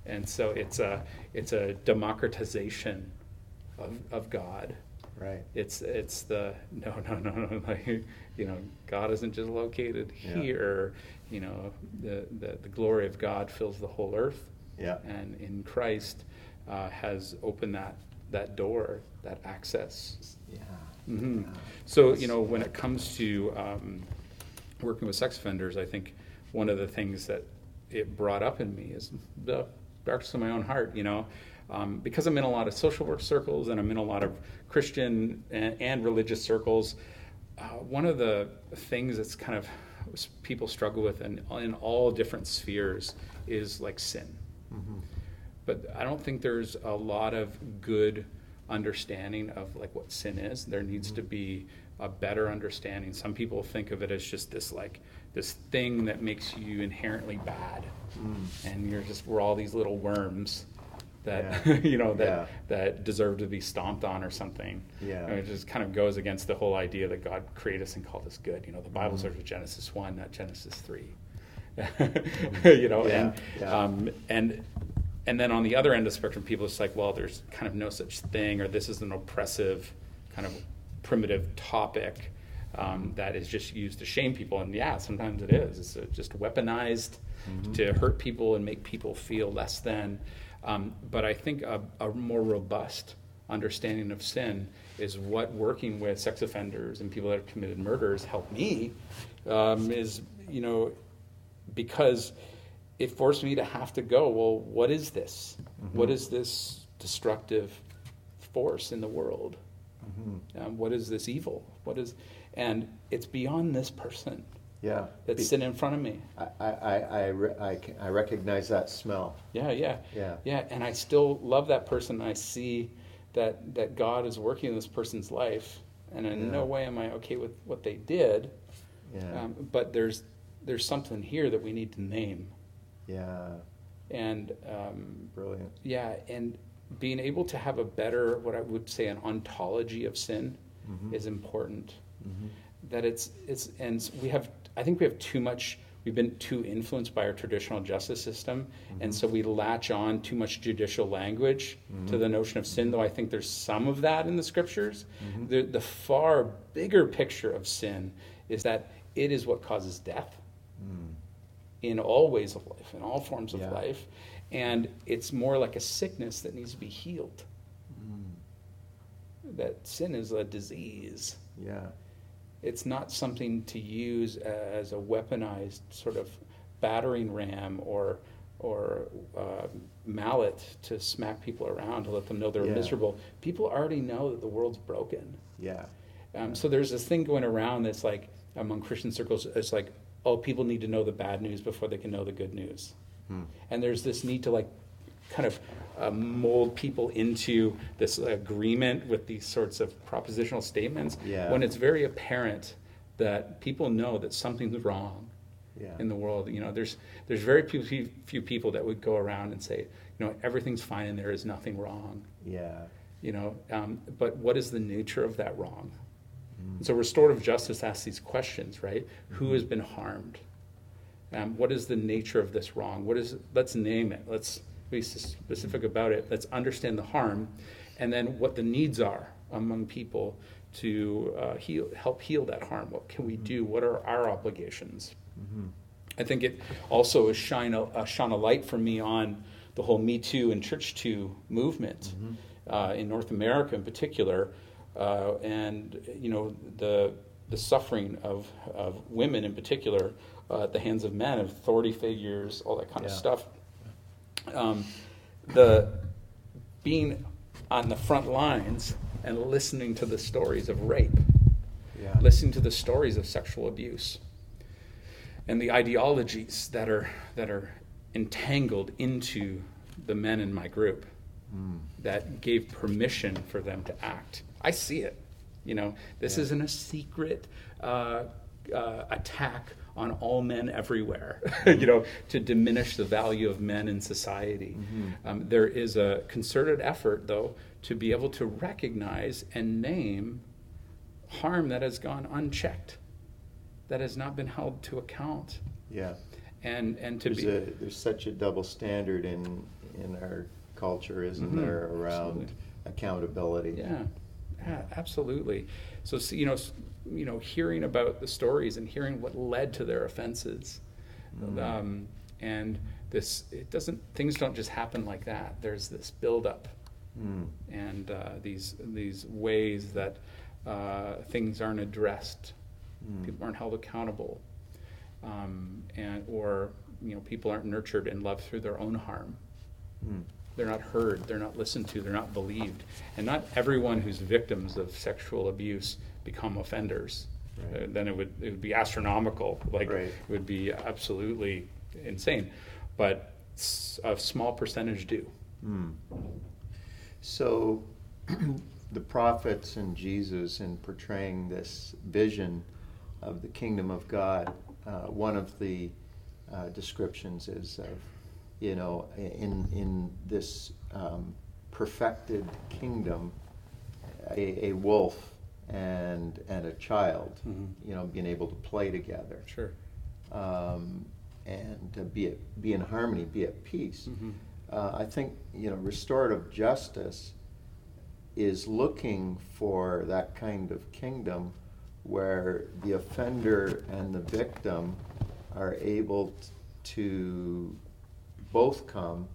and so it's a it's a democratization of, of God. Right. It's it's the [LAUGHS] no no no no like you know God isn't just located Yeah. here. You know the, the the glory of God fills the whole earth. Yeah. And in Christ uh, has opened that that door that access. Yeah. hmm Yeah. So you know when it comes to um, working with sex offenders, I think one of the things that it brought up in me is the darkness of my own heart. You know, um, because I'm in a lot of social work circles and I'm in a lot of Christian and, and religious circles. Uh, one of the things that's kind of people struggle with in, in all different spheres is like sin but I don't think there's a lot of good understanding of like what sin is. There needs to be a better understanding. Some people think of it as just this like this thing that makes you inherently bad, and you're just we're all these little worms that Yeah. [LAUGHS] you know that Yeah. that deserve to be stomped on or something. Yeah. And it just kind of goes against the whole idea that God created us and called us good. You know, the Bible starts with Genesis one, not Genesis three. [LAUGHS] you know, Yeah, and um, and and then on the other end of the spectrum, people it's like, well, there's kind of no such thing, or this is an oppressive, kind of primitive topic um, that is just used to shame people. And yeah, sometimes it is. It's just weaponized to hurt people and make people feel less than. Um, but I think a, a more robust understanding of sin is what working with sex offenders and people that have committed murders helped me. Um, is you know because it forced me to have to go well what is this? What is this destructive force in the world? Um, what is this evil? What is and it's beyond this person Yeah. that's Be- sitting in front of me I, I, I, I, re- I, I recognize that smell. yeah yeah Yeah. yeah and i still love that person i see that that god is working in this person's life and in Yeah. no way am i okay with what they did Yeah. um, but there's there's something here that we need to name yeah. and um, Brilliant. Yeah, and being able to have a better, what I would say, an ontology of sin is important. Mm-hmm. That it's it's and we have, I think we have too much. We've been too influenced by our traditional justice system, and mm-hmm. so we latch on too much judicial language to mm-hmm. the notion of sin. Though I think there's some of that in the scriptures, the the far bigger picture of sin is that it is what causes death mm. in all ways of life, in all forms of Yeah. life. And it's more like a sickness that needs to be healed. Mm. That sin is a disease. Yeah. It's not something to use as a weaponized sort of battering ram or or uh, mallet to smack people around to let them know they're Yeah. miserable. People already know that the world's broken. Yeah. Um, so there's this thing going around that's like among Christian circles. It's like, oh, people need to know the bad news before they can know the good news, and there's this need to like kind of uh, mold people into this agreement with these sorts of propositional statements Yeah. when it's very apparent that people know that something's wrong Yeah. in the world. You know, there's there's very few, few people that would go around and say, you know, everything's fine and there is nothing wrong Yeah. you know um, but what is the nature of that wrong And so restorative justice asks these questions right who has been harmed um, what is the nature of this wrong what is let's name it let's be specific about it. Let's understand the harm and then what the needs are among people to uh, heal, help heal that harm. What can we do? What are our obligations? I think it also has shine a, uh, shone a light for me on the whole Me Too and Church Too movement uh, in North America in particular, uh, and you know the the suffering of of women in particular uh, at the hands of men, of authority figures, all that kind of stuff. Um, the being on the front lines and listening to the stories of rape, Yeah. listening to the stories of sexual abuse, and the ideologies that are that are entangled into the men in my group Mm. that gave permission for them to act. I see it. You know, this Yeah. isn't a secret uh, uh, attack on all men everywhere. [LAUGHS] you know, to diminish the value of men in society. Mhm. Um, there is a concerted effort, though, to be able to recognize and name harm that has gone unchecked, that has not been held to account, Yeah. and and to There's be a, there's such a double standard in, in our culture, isn't Mhm. there, around Absolutely. accountability? Yeah, yeah, absolutely. So you know, you know, hearing about the stories and hearing what led to their offenses, Mm. um, and this it doesn't things don't just happen like that. There's this buildup Mm. and uh, these these ways that uh, things aren't addressed, Mm. people aren't held accountable, um, and or you know people aren't nurtured and loved through their own harm Mm. they're not heard, they're not listened to, they're not believed. And not everyone who's victims of sexual abuse become offenders. Right. Uh, then it would it would be astronomical, like Right. it would be absolutely insane. But a small percentage do. Mm. So, [CLEARS THROAT] the prophets and Jesus, in portraying this vision of the kingdom of God, uh, one of the uh, descriptions is of, you know, in in this um, perfected kingdom, a, a wolf and and a child, Mhm. you know, being able to play together, Sure. um, and be at, be in harmony, be at peace Mhm. uh, I think you know restorative justice is looking for that kind of kingdom where the offender and the victim are able t- to both come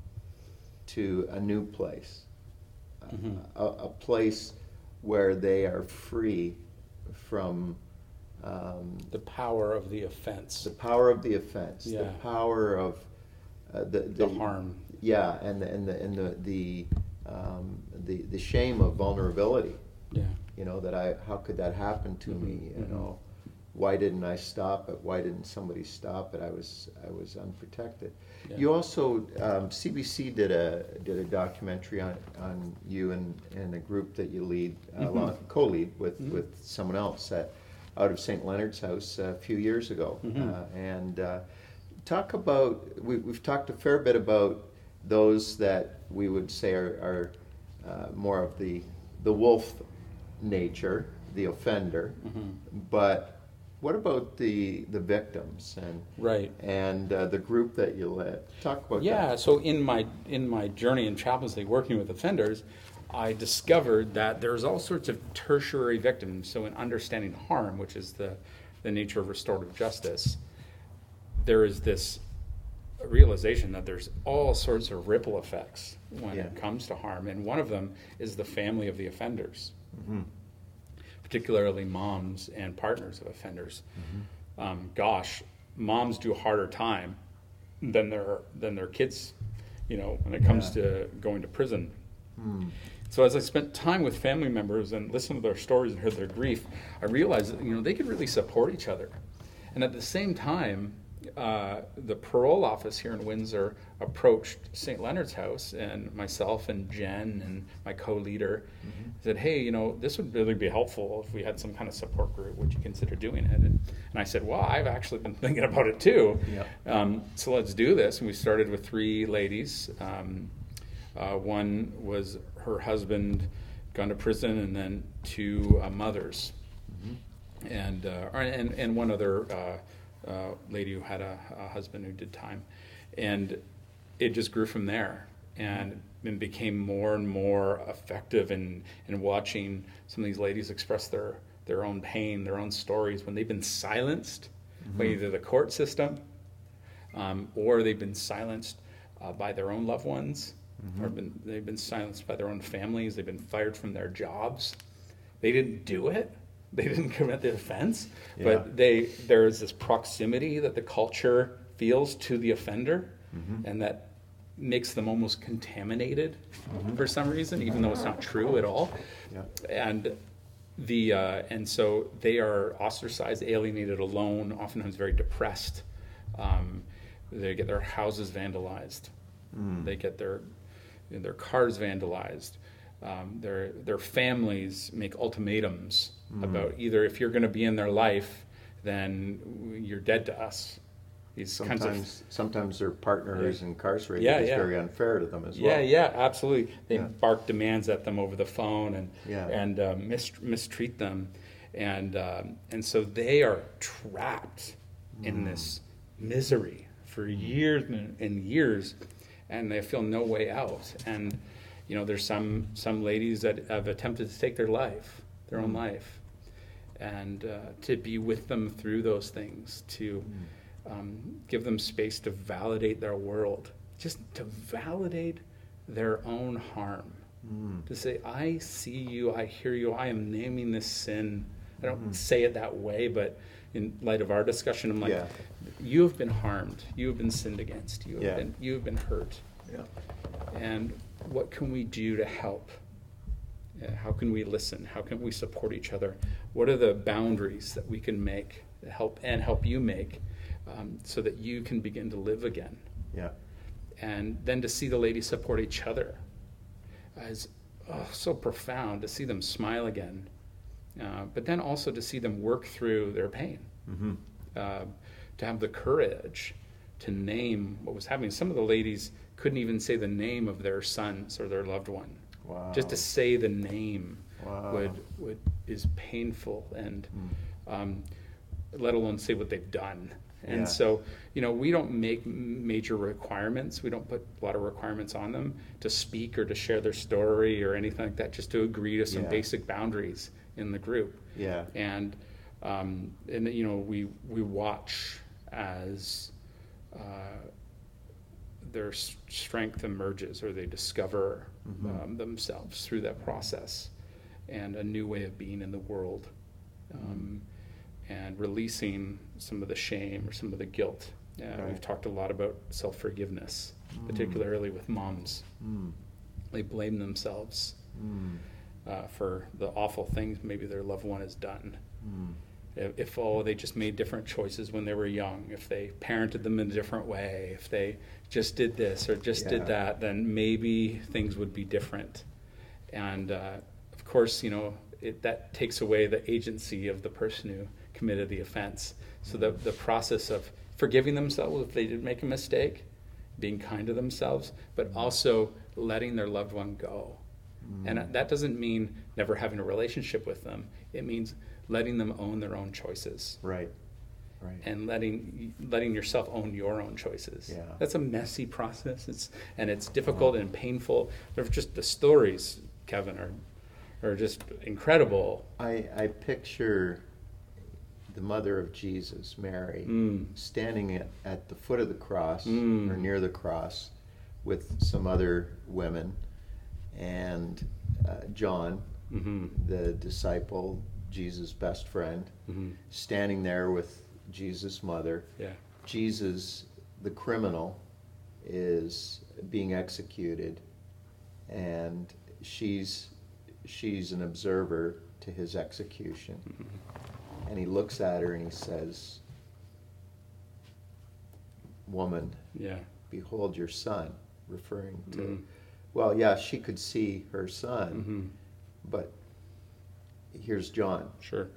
to a new place, Mhm. a, a place where they are free from um, The power of the offense, the power of the offense, the power of uh, the, the harm. yeah, and the, and the and the the, um, the the shame of vulnerability. Yeah. You know that I how could that happen to me? You mhm. know, why didn't I stop it? Why didn't somebody stop it? I was I was unprotected. Yeah. You also um, CBC did a did a documentary on, on you and, and a group that you lead uh, Mhm. along- co-lead with Mhm. with someone else at, out of St. Leonard's House a few years ago, Mhm. uh, and uh, talk about we, we've talked a fair bit about those that we would say are, are uh, more of the the wolf nature, the offender, Mhm. but what about the the victims and Right. and uh, the group that you led? Talk about Yeah, that. so in my in my journey in chaplaincy working with offenders, I discovered that there's all sorts of tertiary victims. So in understanding harm, which is the the nature of restorative justice, there is this realization that there's all sorts of ripple effects when Yeah. it comes to harm, and one of them is the family of the offenders Mhm. Particularly moms and partners of offenders. Mm-hmm. Um, gosh, moms do harder time than their than their kids, you know, when it comes Yeah. to going to prison. Mm. So as I spent time with family members and listened to their stories and heard their grief, I realized that you know they could really support each other, and at the same time, uh, the parole office here in Windsor approached St. Leonard's House and myself and Jen and my co-leader said, "Hey, you know, this would really be helpful if we had some kind of support group. Would you consider doing it?" And, and I said, "Well, I've actually been [LAUGHS] thinking about it too. Um, so let's do this." And we started with three ladies. Um, uh, one was her husband gone to prison, and then two uh, mothers, and, uh, and and one other uh, lady who had a, a husband who did time, and it just grew from there, and and became more and more effective in in watching some of these ladies express their their own pain, their own stories when they've been silenced by either the court system um, or they've been silenced uh, by their own loved ones, or been, they've been silenced by their own families. They've been fired from their jobs, they didn't do it. They didn't commit the offense, Yeah. but they there is this proximity that the culture feels to the offender, Mm-hmm. and that makes them almost contaminated for some reason, even though it's not true at all. Yeah. And the uh, and so they are ostracized, alienated, alone, oftentimes very depressed. Um, they get their houses vandalized. They get their their cars vandalized. Um, their their families make ultimatums about either if you're going to be in their life, then you're dead to us. These kinds of Sometimes, sometimes their partner Yeah. incarcerated Yeah, is yeah. very unfair to them as well. yeah, yeah, absolutely. They Yeah. bark demands at them over the phone and Yeah. and uh, mis- mistreat them, and um, and so they are trapped Mm. in this misery for years and, and years, and they feel no way out. And you know, there's some some ladies that have attempted to take their life, their Mm. own life, and uh, to be with them through those things to Mm. um, give them space to validate their world, just to validate their own harm. Mm. To say, I see you, I hear you, I am naming this sin. I don't Mm-hmm. say it that way, but in light of our discussion, I'm like, Yeah. you have been harmed, you have been sinned against, you have, Yeah. been, you have been hurt. Yeah. And what can we do to help? How can we listen? How can we support each other? What are the boundaries that we can make to help and help you make um, so that you can begin to live again? Yeah. And then to see the ladies support each other is oh, so profound to see them smile again. Uh, but then also to see them work through their pain, Mm-hmm. uh, to have the courage to name what was happening. Some of the ladies couldn't even say the name of their sons or their loved one. Wow. Just to say the name Wow. would would is painful, and Mm. um, let alone say what they've done. And Yeah. so, you know, we don't make major requirements. We don't put a lot of requirements on them to speak or to share their story or anything like that. Just to agree to some Yeah. basic boundaries in the group Yeah. and um, and you know we we watch as uh, their strength emerges or they discover Mhm. um, themselves through that process and a new way of being in the world um, and releasing some of the shame or some of the guilt. Uh, We've talked a lot about self forgiveness, particularly with moms. Mm. They blame themselves Mm. uh, for the awful things maybe their loved one has done. Mm. If, oh they just made different choices when they were young, if they parented them in a different way, if they just did this or just Yeah. did that, then maybe things would be different. And uh, of course, you know it, that takes away the agency of the person who committed the offense. So the the process of forgiving themselves if they did make a mistake, being kind to themselves, but also letting their loved one go. And that doesn't mean never having a relationship with them. It means letting them own their own choices Right. Right. and letting letting yourself own your own choices. Yeah. That's a messy process. It's and it's difficult and painful. They're just the stories, Kevin, are are just incredible. I, I picture the mother of Jesus, Mary, Mm. standing at, at the foot of the cross Mm. or near the cross with some other women and uh, John, hmm the disciple, Jesus' best friend, hmm standing there with Jesus' mother. Yeah. Jesus, the criminal, is being executed, and she's she's an observer to his execution. And he looks at her and he says, "Woman, Yeah. behold your son," referring to. Mhm. Well, yeah, she could see her son, hmm but here's John. Sure.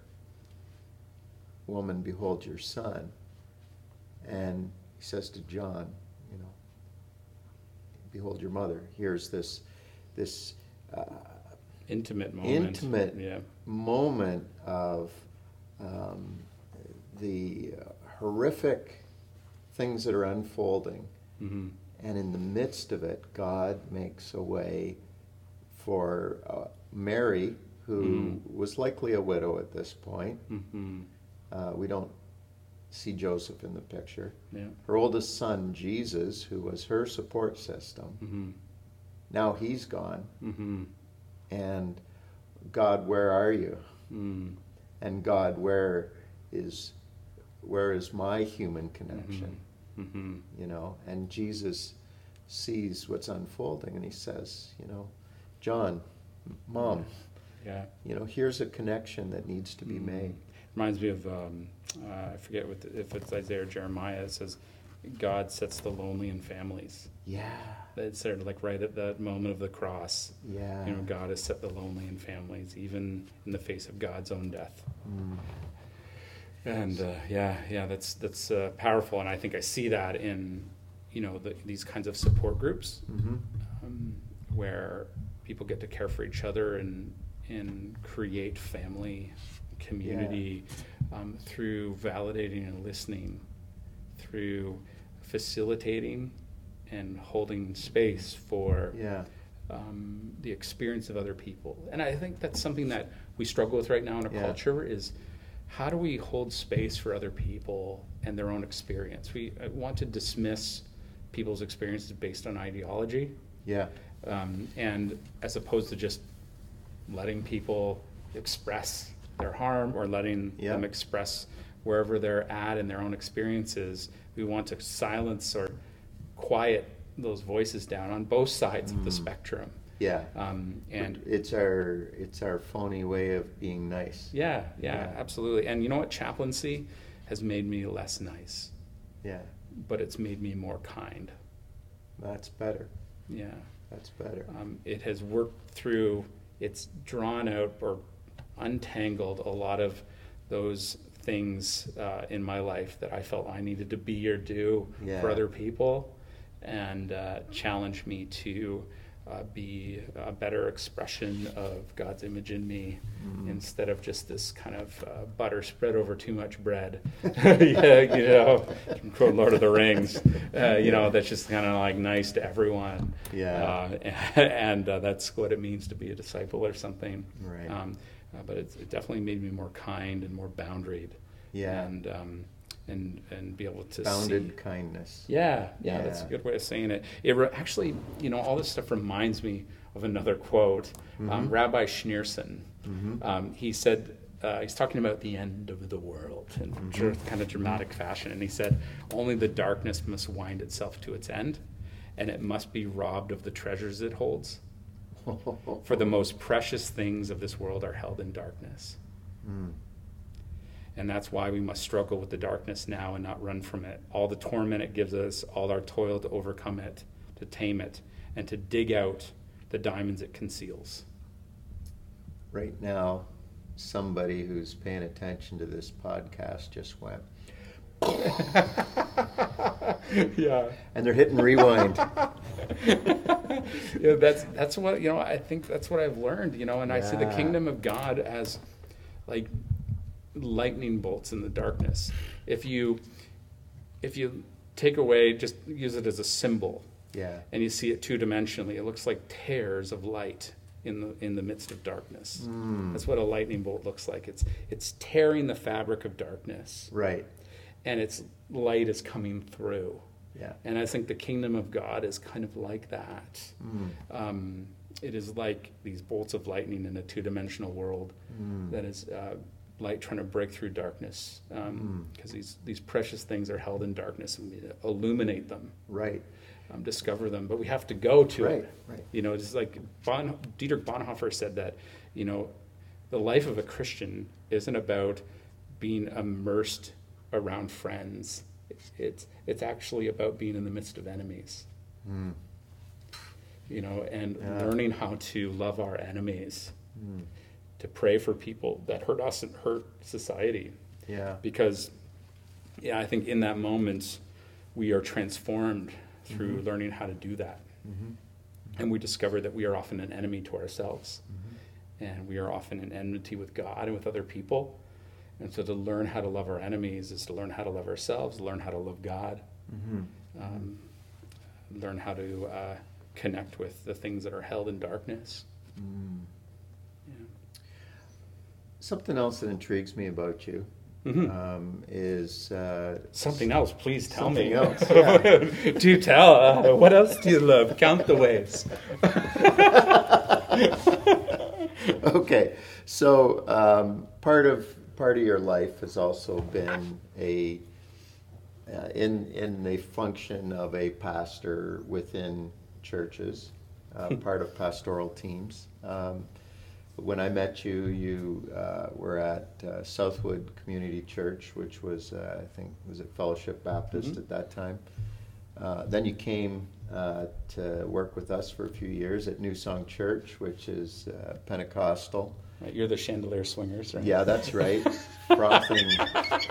woman, behold your son. And he says to John, you know, behold your mother. Here's this, this uh, Intimate moment. intimate Yeah. moment of um, the uh, horrific things that are unfolding. hmm And in the midst of it, God makes a way for uh, Mary, who Mhm. was likely a widow at this point. hmm Uh, we don't see Joseph in the picture. Yeah. Her oldest son, Jesus, who was her support system, hmm now he's gone. hmm And God, where are you? Mm. And God, where is where is my human connection? hmm You know, and Jesus sees what's unfolding and he says, you know, John, mom, Yeah. you know, here's a connection that needs to be Mm. made. Reminds me of um, uh, I forget what the, if it's Isaiah or Jeremiah. It says, "God sets the lonely in families." Yeah. It's sort of like right at that moment of the cross. Yeah. You know, God has set the lonely in families, even in the face of God's own death. Mm. And uh, yeah, yeah, that's that's uh, powerful, and I think I see that in you know the, these kinds of support groups hmm um, where people get to care for each other and and create family, community um, through validating and listening, through facilitating and holding space for Yeah. um, the experience of other people. And I think that's something that we struggle with right now in our Yeah. culture is how do we hold space for other people and their own experience? We uh, want to dismiss people's experiences based on ideology, Yeah. um, and as opposed to just letting people express their harm or letting Yeah. them express wherever they're at in their own experiences. We want to silence or quiet those voices down on both sides of the Mm. spectrum. Yeah. Um, and it's our it's our phony way of being nice. yeah, yeah, Yeah. absolutely. And you know what? Chaplaincy has made me less nice, Yeah. but it's made me more kind. That's better. Yeah. That's better. Um, it has worked through, it's drawn out or untangled a lot of those things uh, in my life that I felt I needed to be or do Yeah. for other people and uh, challenged me to uh, be a better expression of God's image in me Mhm. instead of just this kind of uh, butter spread over too much bread. [LAUGHS] [LAUGHS] yeah, you know, quote Lord of the Rings, uh, you know, that's just kind of like nice to everyone. Yeah. Uh, [LAUGHS] and uh, that's what it means to be a disciple or something. Right. Um, uh, but it's, it definitely made me more kind and more boundaried. Yeah. And um, and and be able to Bounded see. kindness. Yeah, yeah, that's a good way of saying it. It re- actually, you know, all this stuff reminds me of another quote. Um, Mhm. Rabbi Schneerson, Mhm. um, he said, uh, he's talking about the end of the world in Mhm. kind of dramatic fashion, and he said, only the darkness must wind itself to its end, and it must be robbed of the treasures it holds. [LAUGHS] For the most precious things of this world are held in darkness. Mm. And that's why we must struggle with the darkness now and not run from it. All the torment it gives us, all our toil to overcome it, to tame it, and to dig out the diamonds it conceals. Right now, somebody who's paying attention to this podcast just went, [LAUGHS] yeah. and they're hitting rewind. [LAUGHS] yeah, that's that's what you know. I think that's what I've learned. You know, and I see the kingdom of God as like lightning bolts in the darkness. If you if you take away, just use it as a symbol, Yeah. and you see it two dimensionally, it looks like tears of light in the in the midst of darkness. Mm. That's what a lightning bolt looks like. It's it's tearing the fabric of darkness, Right. and its light is coming through. Yeah. And I think the kingdom of God is kind of like that. Mm. Um, it is like these bolts of lightning in a two dimensional world Mm. that is uh, light trying to break through darkness. Because Mm. these, these precious things are held in darkness and we illuminate them, Right. um, discover them. But we have to go to Right. it. Right. You know, it's like bon, Dietrich Bonhoeffer said that, you know, the life of a Christian isn't about being immersed around friends. It's, it's, it's actually about being in the midst of enemies, Mm. you know, and Yeah. learning how to love our enemies, Mm. To pray for people that hurt us and hurt society. Yeah. Because, yeah, I think in that moment, we are transformed through Mhm. learning how to do that. Mhm. And we discover that we are often an enemy to ourselves. Mhm. and we are often in enmity with God and with other people. And so to learn how to love our enemies is to learn how to love ourselves, learn how to love God, Mhm. um, learn how to uh, connect with the things that are held in darkness. Mm. Yeah. Something else that intrigues me about you Mhm. um, is uh, Something else, please tell Something me. else, [LAUGHS] yeah. do tell. Uh, what else do you love? Count the ways. [LAUGHS] okay, so um, part of part of your life has also been a uh, in in the function of a pastor within churches, uh, part of pastoral teams. Um, when I met you, you uh, were at uh, Southwood Community Church, which was, uh, I think, was it Fellowship Baptist at that time. Uh, then you came uh, to work with us for a few years at New Song Church, which is uh, Pentecostal. Right, You're the chandelier swingers, right? Yeah, that's right. frothing,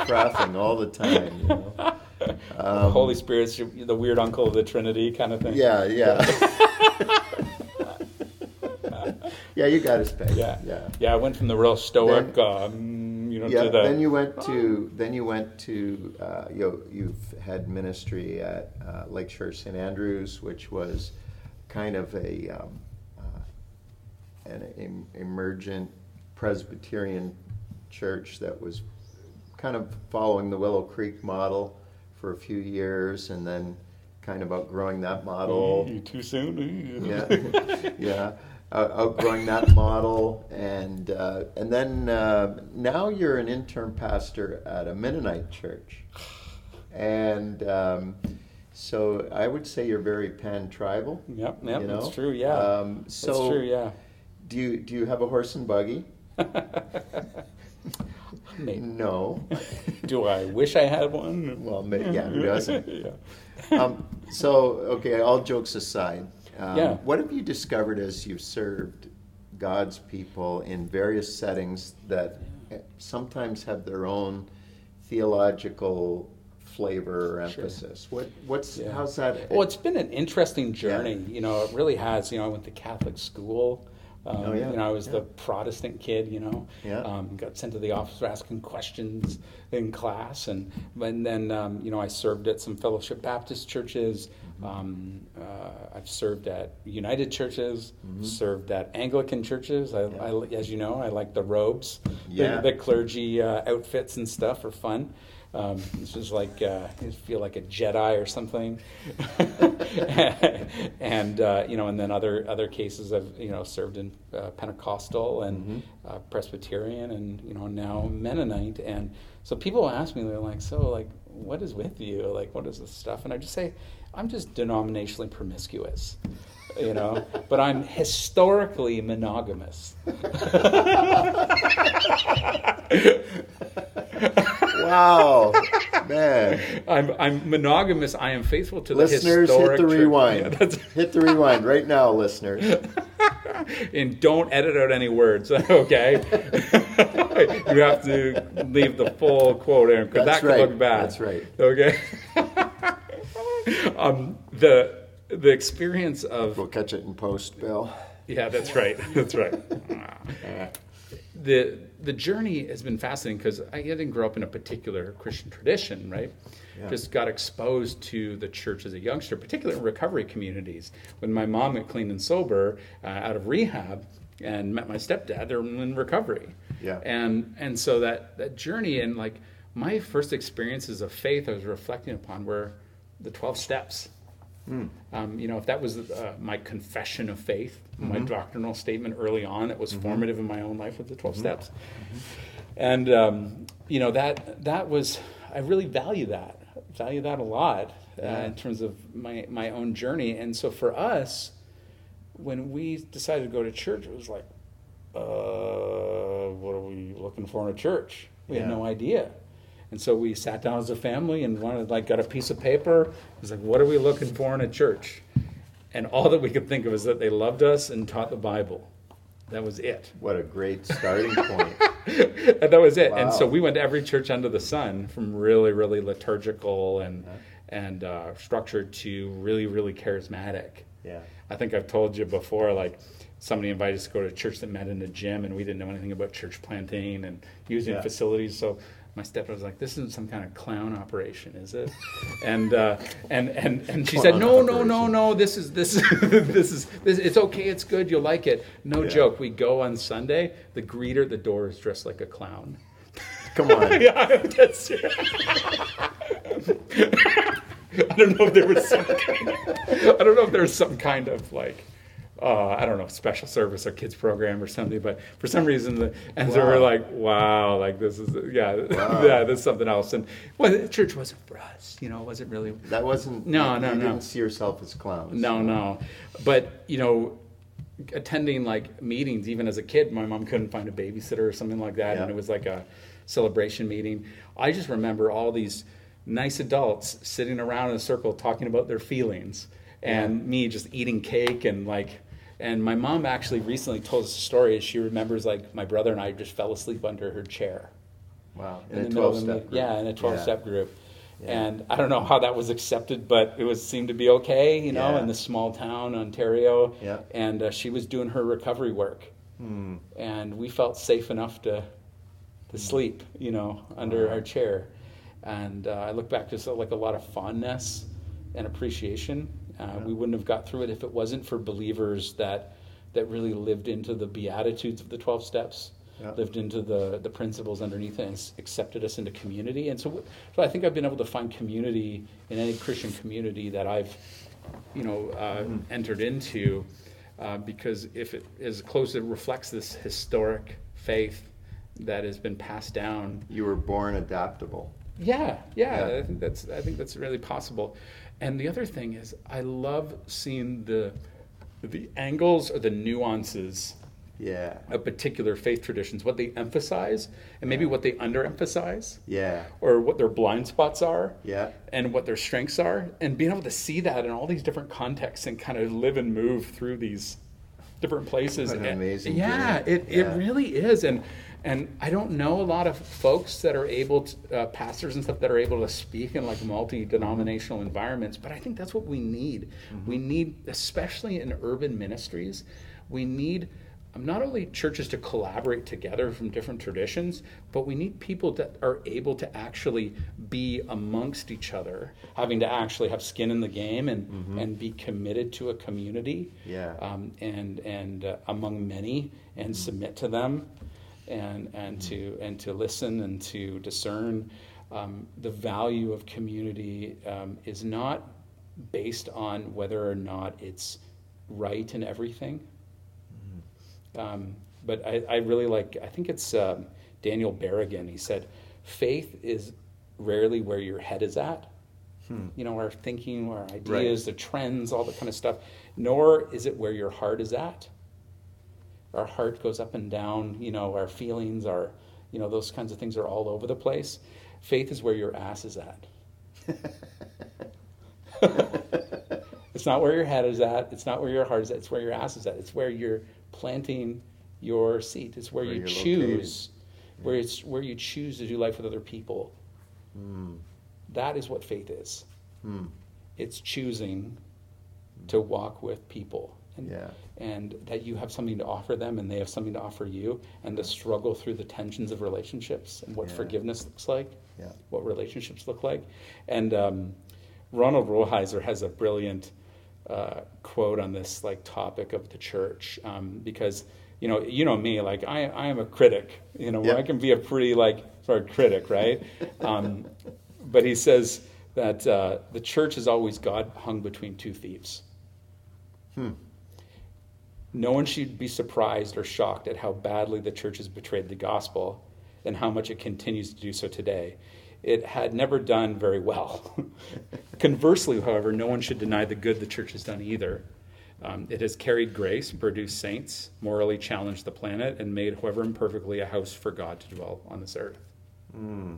frothing all the time. You know? [LAUGHS] The Holy Spirit's the weird uncle of the Trinity kind of thing. Yeah, yeah. [LAUGHS] yeah, you got us pegged. Yeah. yeah. Yeah, I went from the real stoic, Then- um, you know, Yeah, to the. then you went to then you went to uh, you you've had ministry at uh, Lake Church St Andrews, which was kind of a um, uh, an em- emergent Presbyterian church that was kind of following the Willow Creek model for a few years, and then kind of outgrowing that model. You too soon? yeah, [LAUGHS] yeah, outgrowing that [LAUGHS] model, and uh, and then uh, now you're an intern pastor at a Mennonite church, and um, so I would say you're very pan tribal. Yep, yep, you know? that's true, yeah. Um, That's true, yeah. do you do you have a horse and buggy? [LAUGHS] No. Do I wish I had one? Well, yeah, who [LAUGHS] doesn't? yeah. um, so, okay, all jokes aside, um, Yeah. what have you discovered as you've served God's people in various settings that sometimes have their own theological flavor or Sure. emphasis? What, what's, Yeah. how's that? Well, it's been an interesting journey. You know, it really has. You know, I went to Catholic school. Um, Oh, yeah. You know, I was Yeah. the Protestant kid. You know, Yeah. um, got sent to the office for asking questions in class, and and then um, you know I served at some Fellowship Baptist churches. Mm-hmm. Um, uh, I've served at United churches, served at Anglican churches. I, Mm-hmm. Yeah. I, as you know, I like the robes. The- the, clergy uh, outfits and stuff are fun. Um, this is like uh, you feel like a Jedi or something, [LAUGHS] and uh, you know, and then other other cases I've you know served in uh, Pentecostal and uh, Presbyterian, and you know now Mennonite, and so people ask me, they're like, so like, what is with you? Like, what is this stuff? And I just say, I'm just denominationally promiscuous. You know, but I'm historically monogamous. [LAUGHS] [LAUGHS] wow, man. I'm I'm monogamous. I am faithful to the Listeners, hit the rewind. Yeah, hit the rewind right now, listeners. [LAUGHS] and don't edit out any words, [LAUGHS] okay? [LAUGHS] you have to leave the full quote in because that could right. look bad. That's right. Okay. um, the the experience of We'll catch it in post, Bill. yeah, that's right. That's right. the the journey has been fascinating because I didn't grow up in a particular Christian tradition, right? Yeah. Just got exposed to the church as a youngster, particularly in recovery communities. When my mom got clean and sober uh, out of rehab and met my stepdad, they're in recovery. Yeah. And and so that that journey and like my first experiences of faith, I was reflecting upon were the twelve steps. Um, you know, if that was uh, my confession of faith, my doctrinal statement early on, that was formative in my own life with the 12 steps. And, um, you know, that, that was, I really value that, value that a lot uh, Yeah. in terms of my, my own journey. And so for us, when we decided to go to church, it was like, uh, what are we looking for in a church? We had no idea. And so we sat down as a family and wanted, like, got a piece of paper. It was like, what are we looking for in a church? And all that we could think of is that they loved us and taught the Bible. That was it. What a great starting point. [LAUGHS] And that was it. And so we went to every church under the sun, from really, really liturgical and and uh, structured to really, really charismatic. Yeah. I think I've told you before, like somebody invited us to go to a church that met in a gym, and we didn't know anything about church planting and using Yeah. facilities. So my stepdad was like, "This isn't some kind of clown operation, is it?" And uh, and and and she said, Clown "No, no, no, no. This is this [LAUGHS] this is this. It's okay. It's good. You'll like it. No Yeah. joke. We go on Sunday. The greeter at the door is dressed like a clown." Come on. [LAUGHS] yeah, that's [LAUGHS] I don't know if there was some kind of, I don't know if there was some kind of like uh, I don't know, special service or kids program or something. But for some reason, the, and so we're like, wow, like this is yeah, [LAUGHS] Wow. yeah, this is something else. And well, the church wasn't for us, you know, it wasn't really. That wasn't. No, you, no, you no. didn't see yourself as clowns. No, no. But, you know, attending like meetings, even as a kid, my mom couldn't find a babysitter or something like that. Yeah. And it was like a celebration meeting. I just remember all these nice adults sitting around in a circle talking about their feelings and me just eating cake and like, and my mom actually recently told us a story. She remembers like my brother and I just fell asleep under her chair Wow. in, In, a middle of twelve the step. meet- Yeah, in a 12 step group. Yeah. And I don't know how that was accepted, but it was seemed to be okay, you know, Yeah. in this small town, Ontario. Yeah. And uh, she was doing her recovery work, Hmm. and we felt safe enough to to sleep, you know, under Wow. our chair. And uh, I look back to so, like a lot of fondness and appreciation. Uh, Yeah. We wouldn't have got through it if it wasn't for believers that that really lived into the beatitudes of the 12 steps Yeah. lived into the, the principles underneath it and accepted us into community. And so, so I think I've been able to find community in any Christian community that I've, you know, uh, entered into, uh, because if it is close, it reflects this historic faith that has been passed down. You were born adaptable. Yeah, yeah, Yeah. I think that's I think that's really possible. And the other thing is, I love seeing the the angles or the nuances Yeah. of particular faith traditions, what they emphasize, and maybe what they underemphasize, Yeah. or what their blind spots are, Yeah. and what their strengths are, and being able to see that in all these different contexts and kind of live and move through these different places. What an And- amazing yeah, it, Yeah. it really is, and and I don't know a lot of folks that are able to uh, pastors and stuff that are able to speak in like multi-denominational environments, but I think that's what we need. Mm-hmm. We need, especially in urban ministries, we need not only churches to collaborate together from different traditions, but we need people that are able to actually be amongst each other, having to actually have skin in the game and, and be committed to a community Mm-hmm. Yeah. um, and, and uh, among many and submit to them and, and, to, and to listen and to discern. Um, the value of community um, is not based on whether or not it's right in everything. Um, but I, I really like, I think it's um, Daniel Berrigan. He said, faith is rarely where your head is at. You know, our thinking, our ideas, the trends, all that kind of stuff. Nor is it where your heart is at. Our heart goes up and down, you know, our feelings, our, you know, those kinds of things are all over the place. Faith is where your ass is at. [LAUGHS] It's not where your head is at. It's not where your heart is at. It's where your ass is at. It's where you're planting your seed. It's where, Where you choose, where it's where you choose to do life with other people. Hmm. That is what faith is. Hmm. It's choosing to walk with people, and Yeah. and that you have something to offer them, and they have something to offer you, and the struggle through the tensions of relationships and what Yeah. forgiveness looks like Yeah. what relationships look like. And um, Ronald Rolheiser has a brilliant uh, quote on this like topic of the church um, because you know you know me like I I am a critic you know Yeah. I can be a pretty like sort of critic right [LAUGHS] um, but he says that uh, the church is always God hung between two thieves. Hmm. No one should be surprised or shocked at how badly the church has betrayed the gospel and how much it continues to do so today. It had never done very well. [LAUGHS] Conversely, however, no one should deny the good the church has done either. Um, it has carried grace, produced saints, morally challenged the planet, and made, however imperfectly, a house for God to dwell on this earth. Hmm.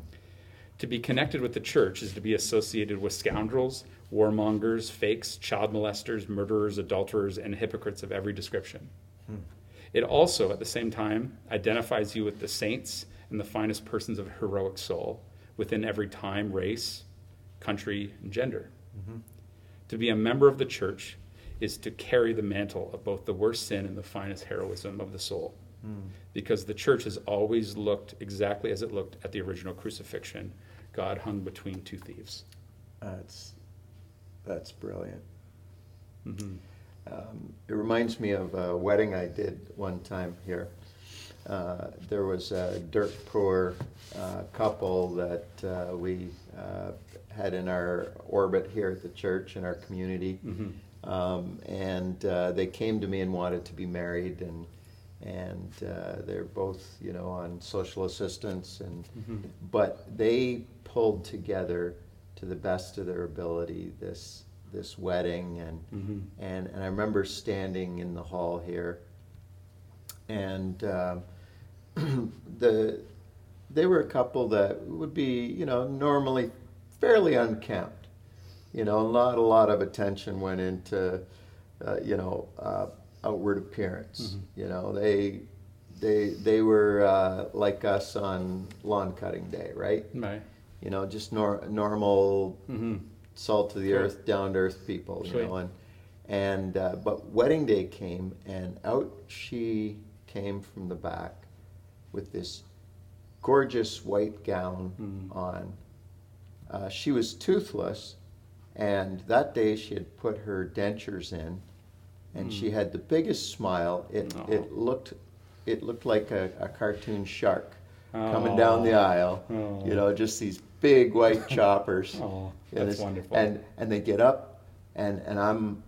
To be connected with the church is to be associated with scoundrels, warmongers, fakes, child molesters, murderers, adulterers, and hypocrites of every description. Hmm. It also, at the same time, identifies you with the saints and the finest persons of heroic soul within every time, race, country, and gender. Mm-hmm. To be a member of the church is to carry the mantle of both the worst sin and the finest heroism of the soul. Hmm. Because the church has always looked exactly as it looked at the original crucifixion God hung between two thieves. That's that's brilliant. Mhm. Um, it reminds me of a wedding I did one time here. Uh, there was a dirt poor uh, couple that uh, we uh, had in our orbit here at the church in our community, Mhm. Um, and uh, they came to me and wanted to be married, and and uh, they're both, you know, on social assistance, and but they pulled together to the best of their ability this this wedding, and and and I remember standing in the hall here, and um, [CLEARS THROAT] the they were a couple that would be, you know, normally fairly unkempt. You know, not a lot of attention went into, uh, you know, uh, outward appearance. You know, they they they were uh, like us on lawn cutting day, right? Right. You know, just nor- normal Mm-hmm. salt of the Sure. earth, down to earth people. You know, and and uh, but wedding day came, and out she came from the back with this gorgeous white gown Mm. on. Uh, she was toothless, and that day she had put her dentures in, and she had the biggest smile. It Mm. It looked it looked like a, a cartoon shark coming down the aisle. Aw. You know, just these big white choppers. [LAUGHS] And that's it's- wonderful. And and they get up, and and I'm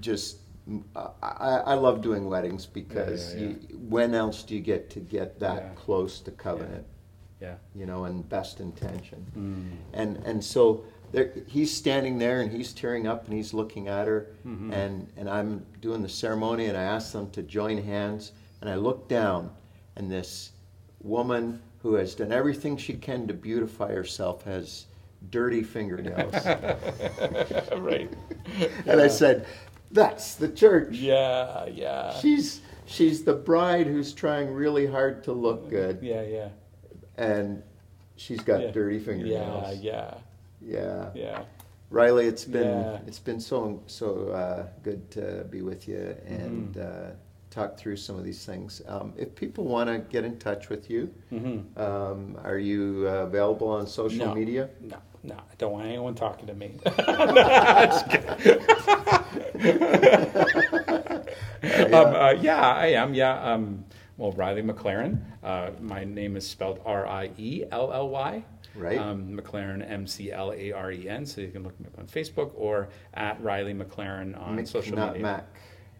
just I, I love doing weddings because yeah, You, when else do you get to get that Yeah. close to covenant? Yeah. You know, and best intention. Mm. And and so there, he's standing there and he's tearing up and he's looking at her Mm-hmm. and and I'm doing the ceremony and I ask them to join hands and I look down and this woman who has done everything she can to beautify herself has dirty fingernails. [LAUGHS] right. And I said, "That's the church. Yeah, yeah. She's she's the bride who's trying really hard to look good, Yeah, yeah. and she's got yeah. dirty fingernails. Yeah, yeah, yeah. yeah. Rielly, it's been Yeah. it's been so so uh, good to be with you and Mm-hmm. uh, talk through some of these things. Um, if people want to get in touch with you, Mm-hmm. um, are you uh, available on social no, media? No, no, I don't want anyone talking to me. [LAUGHS] [LAUGHS] um, uh, yeah, I am. Yeah. Um, well, Rielly McLaren. Uh, my name is spelled R I E L L Y. Right. Um, McLaren, M C L A R E N. So you can look me up on Facebook or at Rielly McLaren on Mick, social not media. Mac.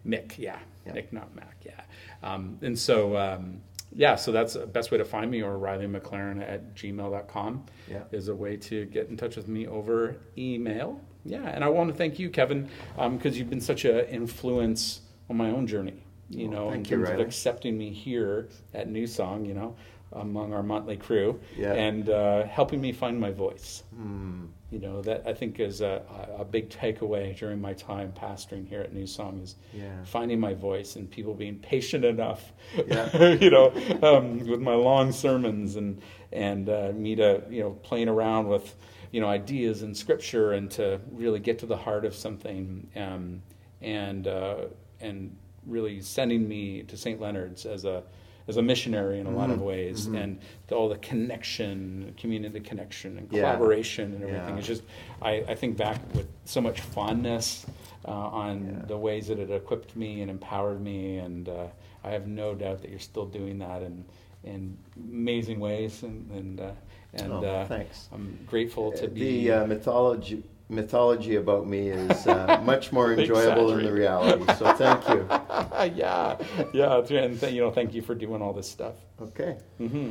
Mick, yeah. Yeah. Nick, not Mac, yeah. Um, and so, um, yeah, so that's the best way to find me, or Rielly McLaren at gmail.com Yeah. is a way to get in touch with me over email. Yeah, and I want to thank you, Kevin, because you've been such an influence on my own journey, you Well, know, in you, terms of accepting me here at New Song, you know, among our motley crew, Yeah. and uh, helping me find my voice. Mm, You know, that I think is a, a big takeaway during my time pastoring here at New Song is yeah. finding my voice and people being patient enough, Yeah. [LAUGHS] you know, um, with my long sermons and and uh, me to you know playing around with you know ideas and scripture and to really get to the heart of something um, and uh, and really sending me to St. Leonard's as a as a missionary in a lot of ways and all the connection community connection and Yeah. collaboration and everything Yeah. it's just I, I think back with so much fondness uh, on Yeah. the ways that it equipped me and empowered me, and uh, I have no doubt that you're still doing that in in amazing ways, and and uh, and Oh, uh, thanks. I'm grateful to be. The uh, mythology mythology about me is uh, [LAUGHS] much more enjoyable than the reality. So thank you. [LAUGHS] yeah, yeah, and th- you know, thank you for doing all this stuff. Okay. Mm-hmm.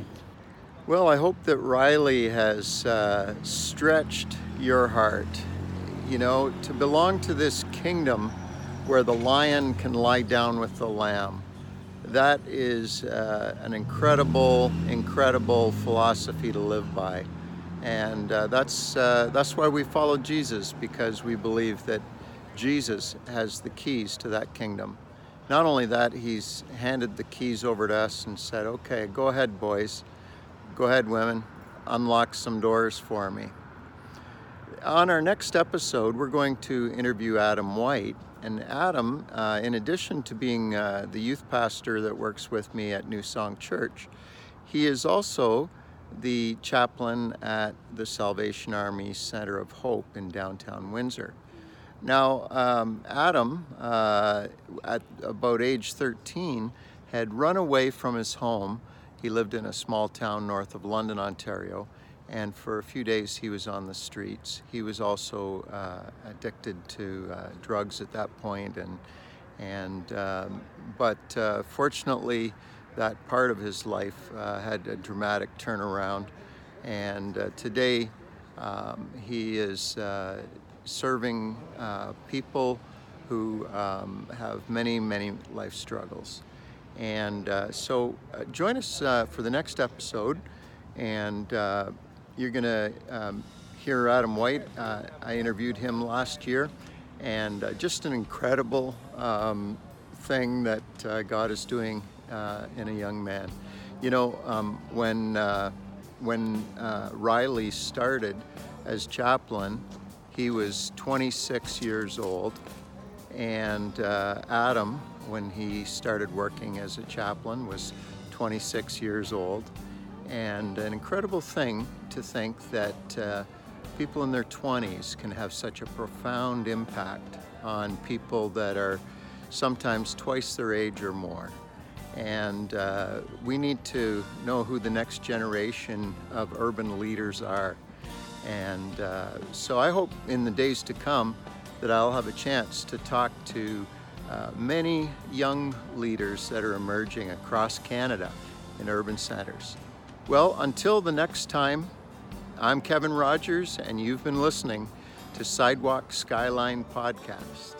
Well, I hope that Rielly has uh, stretched your heart. You know, to belong to this kingdom where the lion can lie down with the lamb. That is uh, an incredible, incredible philosophy to live by. And uh, that's, uh, that's why we follow Jesus, because we believe that Jesus has the keys to that kingdom. Not only that, he's handed the keys over to us and said, okay, go ahead, boys. Go ahead, women, unlock some doors for me. On our next episode, we're going to interview Adam White. And Adam, uh, in addition to being uh, the youth pastor that works with me at New Song Church, he is also the chaplain at the Salvation Army Center of Hope in downtown Windsor. Now, um, Adam, uh, at about age 13, had run away from his home. He lived in a small town north of London, Ontario, and for a few days he was on the streets. He was also uh, addicted to uh, drugs at that point, and and um, but uh, fortunately, that part of his life uh, had a dramatic turnaround, and uh, today um, he is uh, serving people who um, have many many life struggles. And so, join us for the next episode and uh, you're going to um, hear Adam White. Uh, I interviewed him last year, and uh, just an incredible um, thing that uh, God is doing uh, in a young man. You know, um, when uh, when uh, Rielly started as chaplain, he was 26 years old, and Adam, when he started working as a chaplain, was 26 years old and an incredible thing to think that uh, people in their 20s can have such a profound impact on people that are sometimes twice their age or more. And uh, we need to know who the next generation of urban leaders are. And uh, so I hope in the days to come that I'll have a chance to talk to uh, many young leaders that are emerging across Canada in urban centers. Well, until the next time, I'm Kevin Rogers, and you've been listening to Sidewalk Skyline Podcast.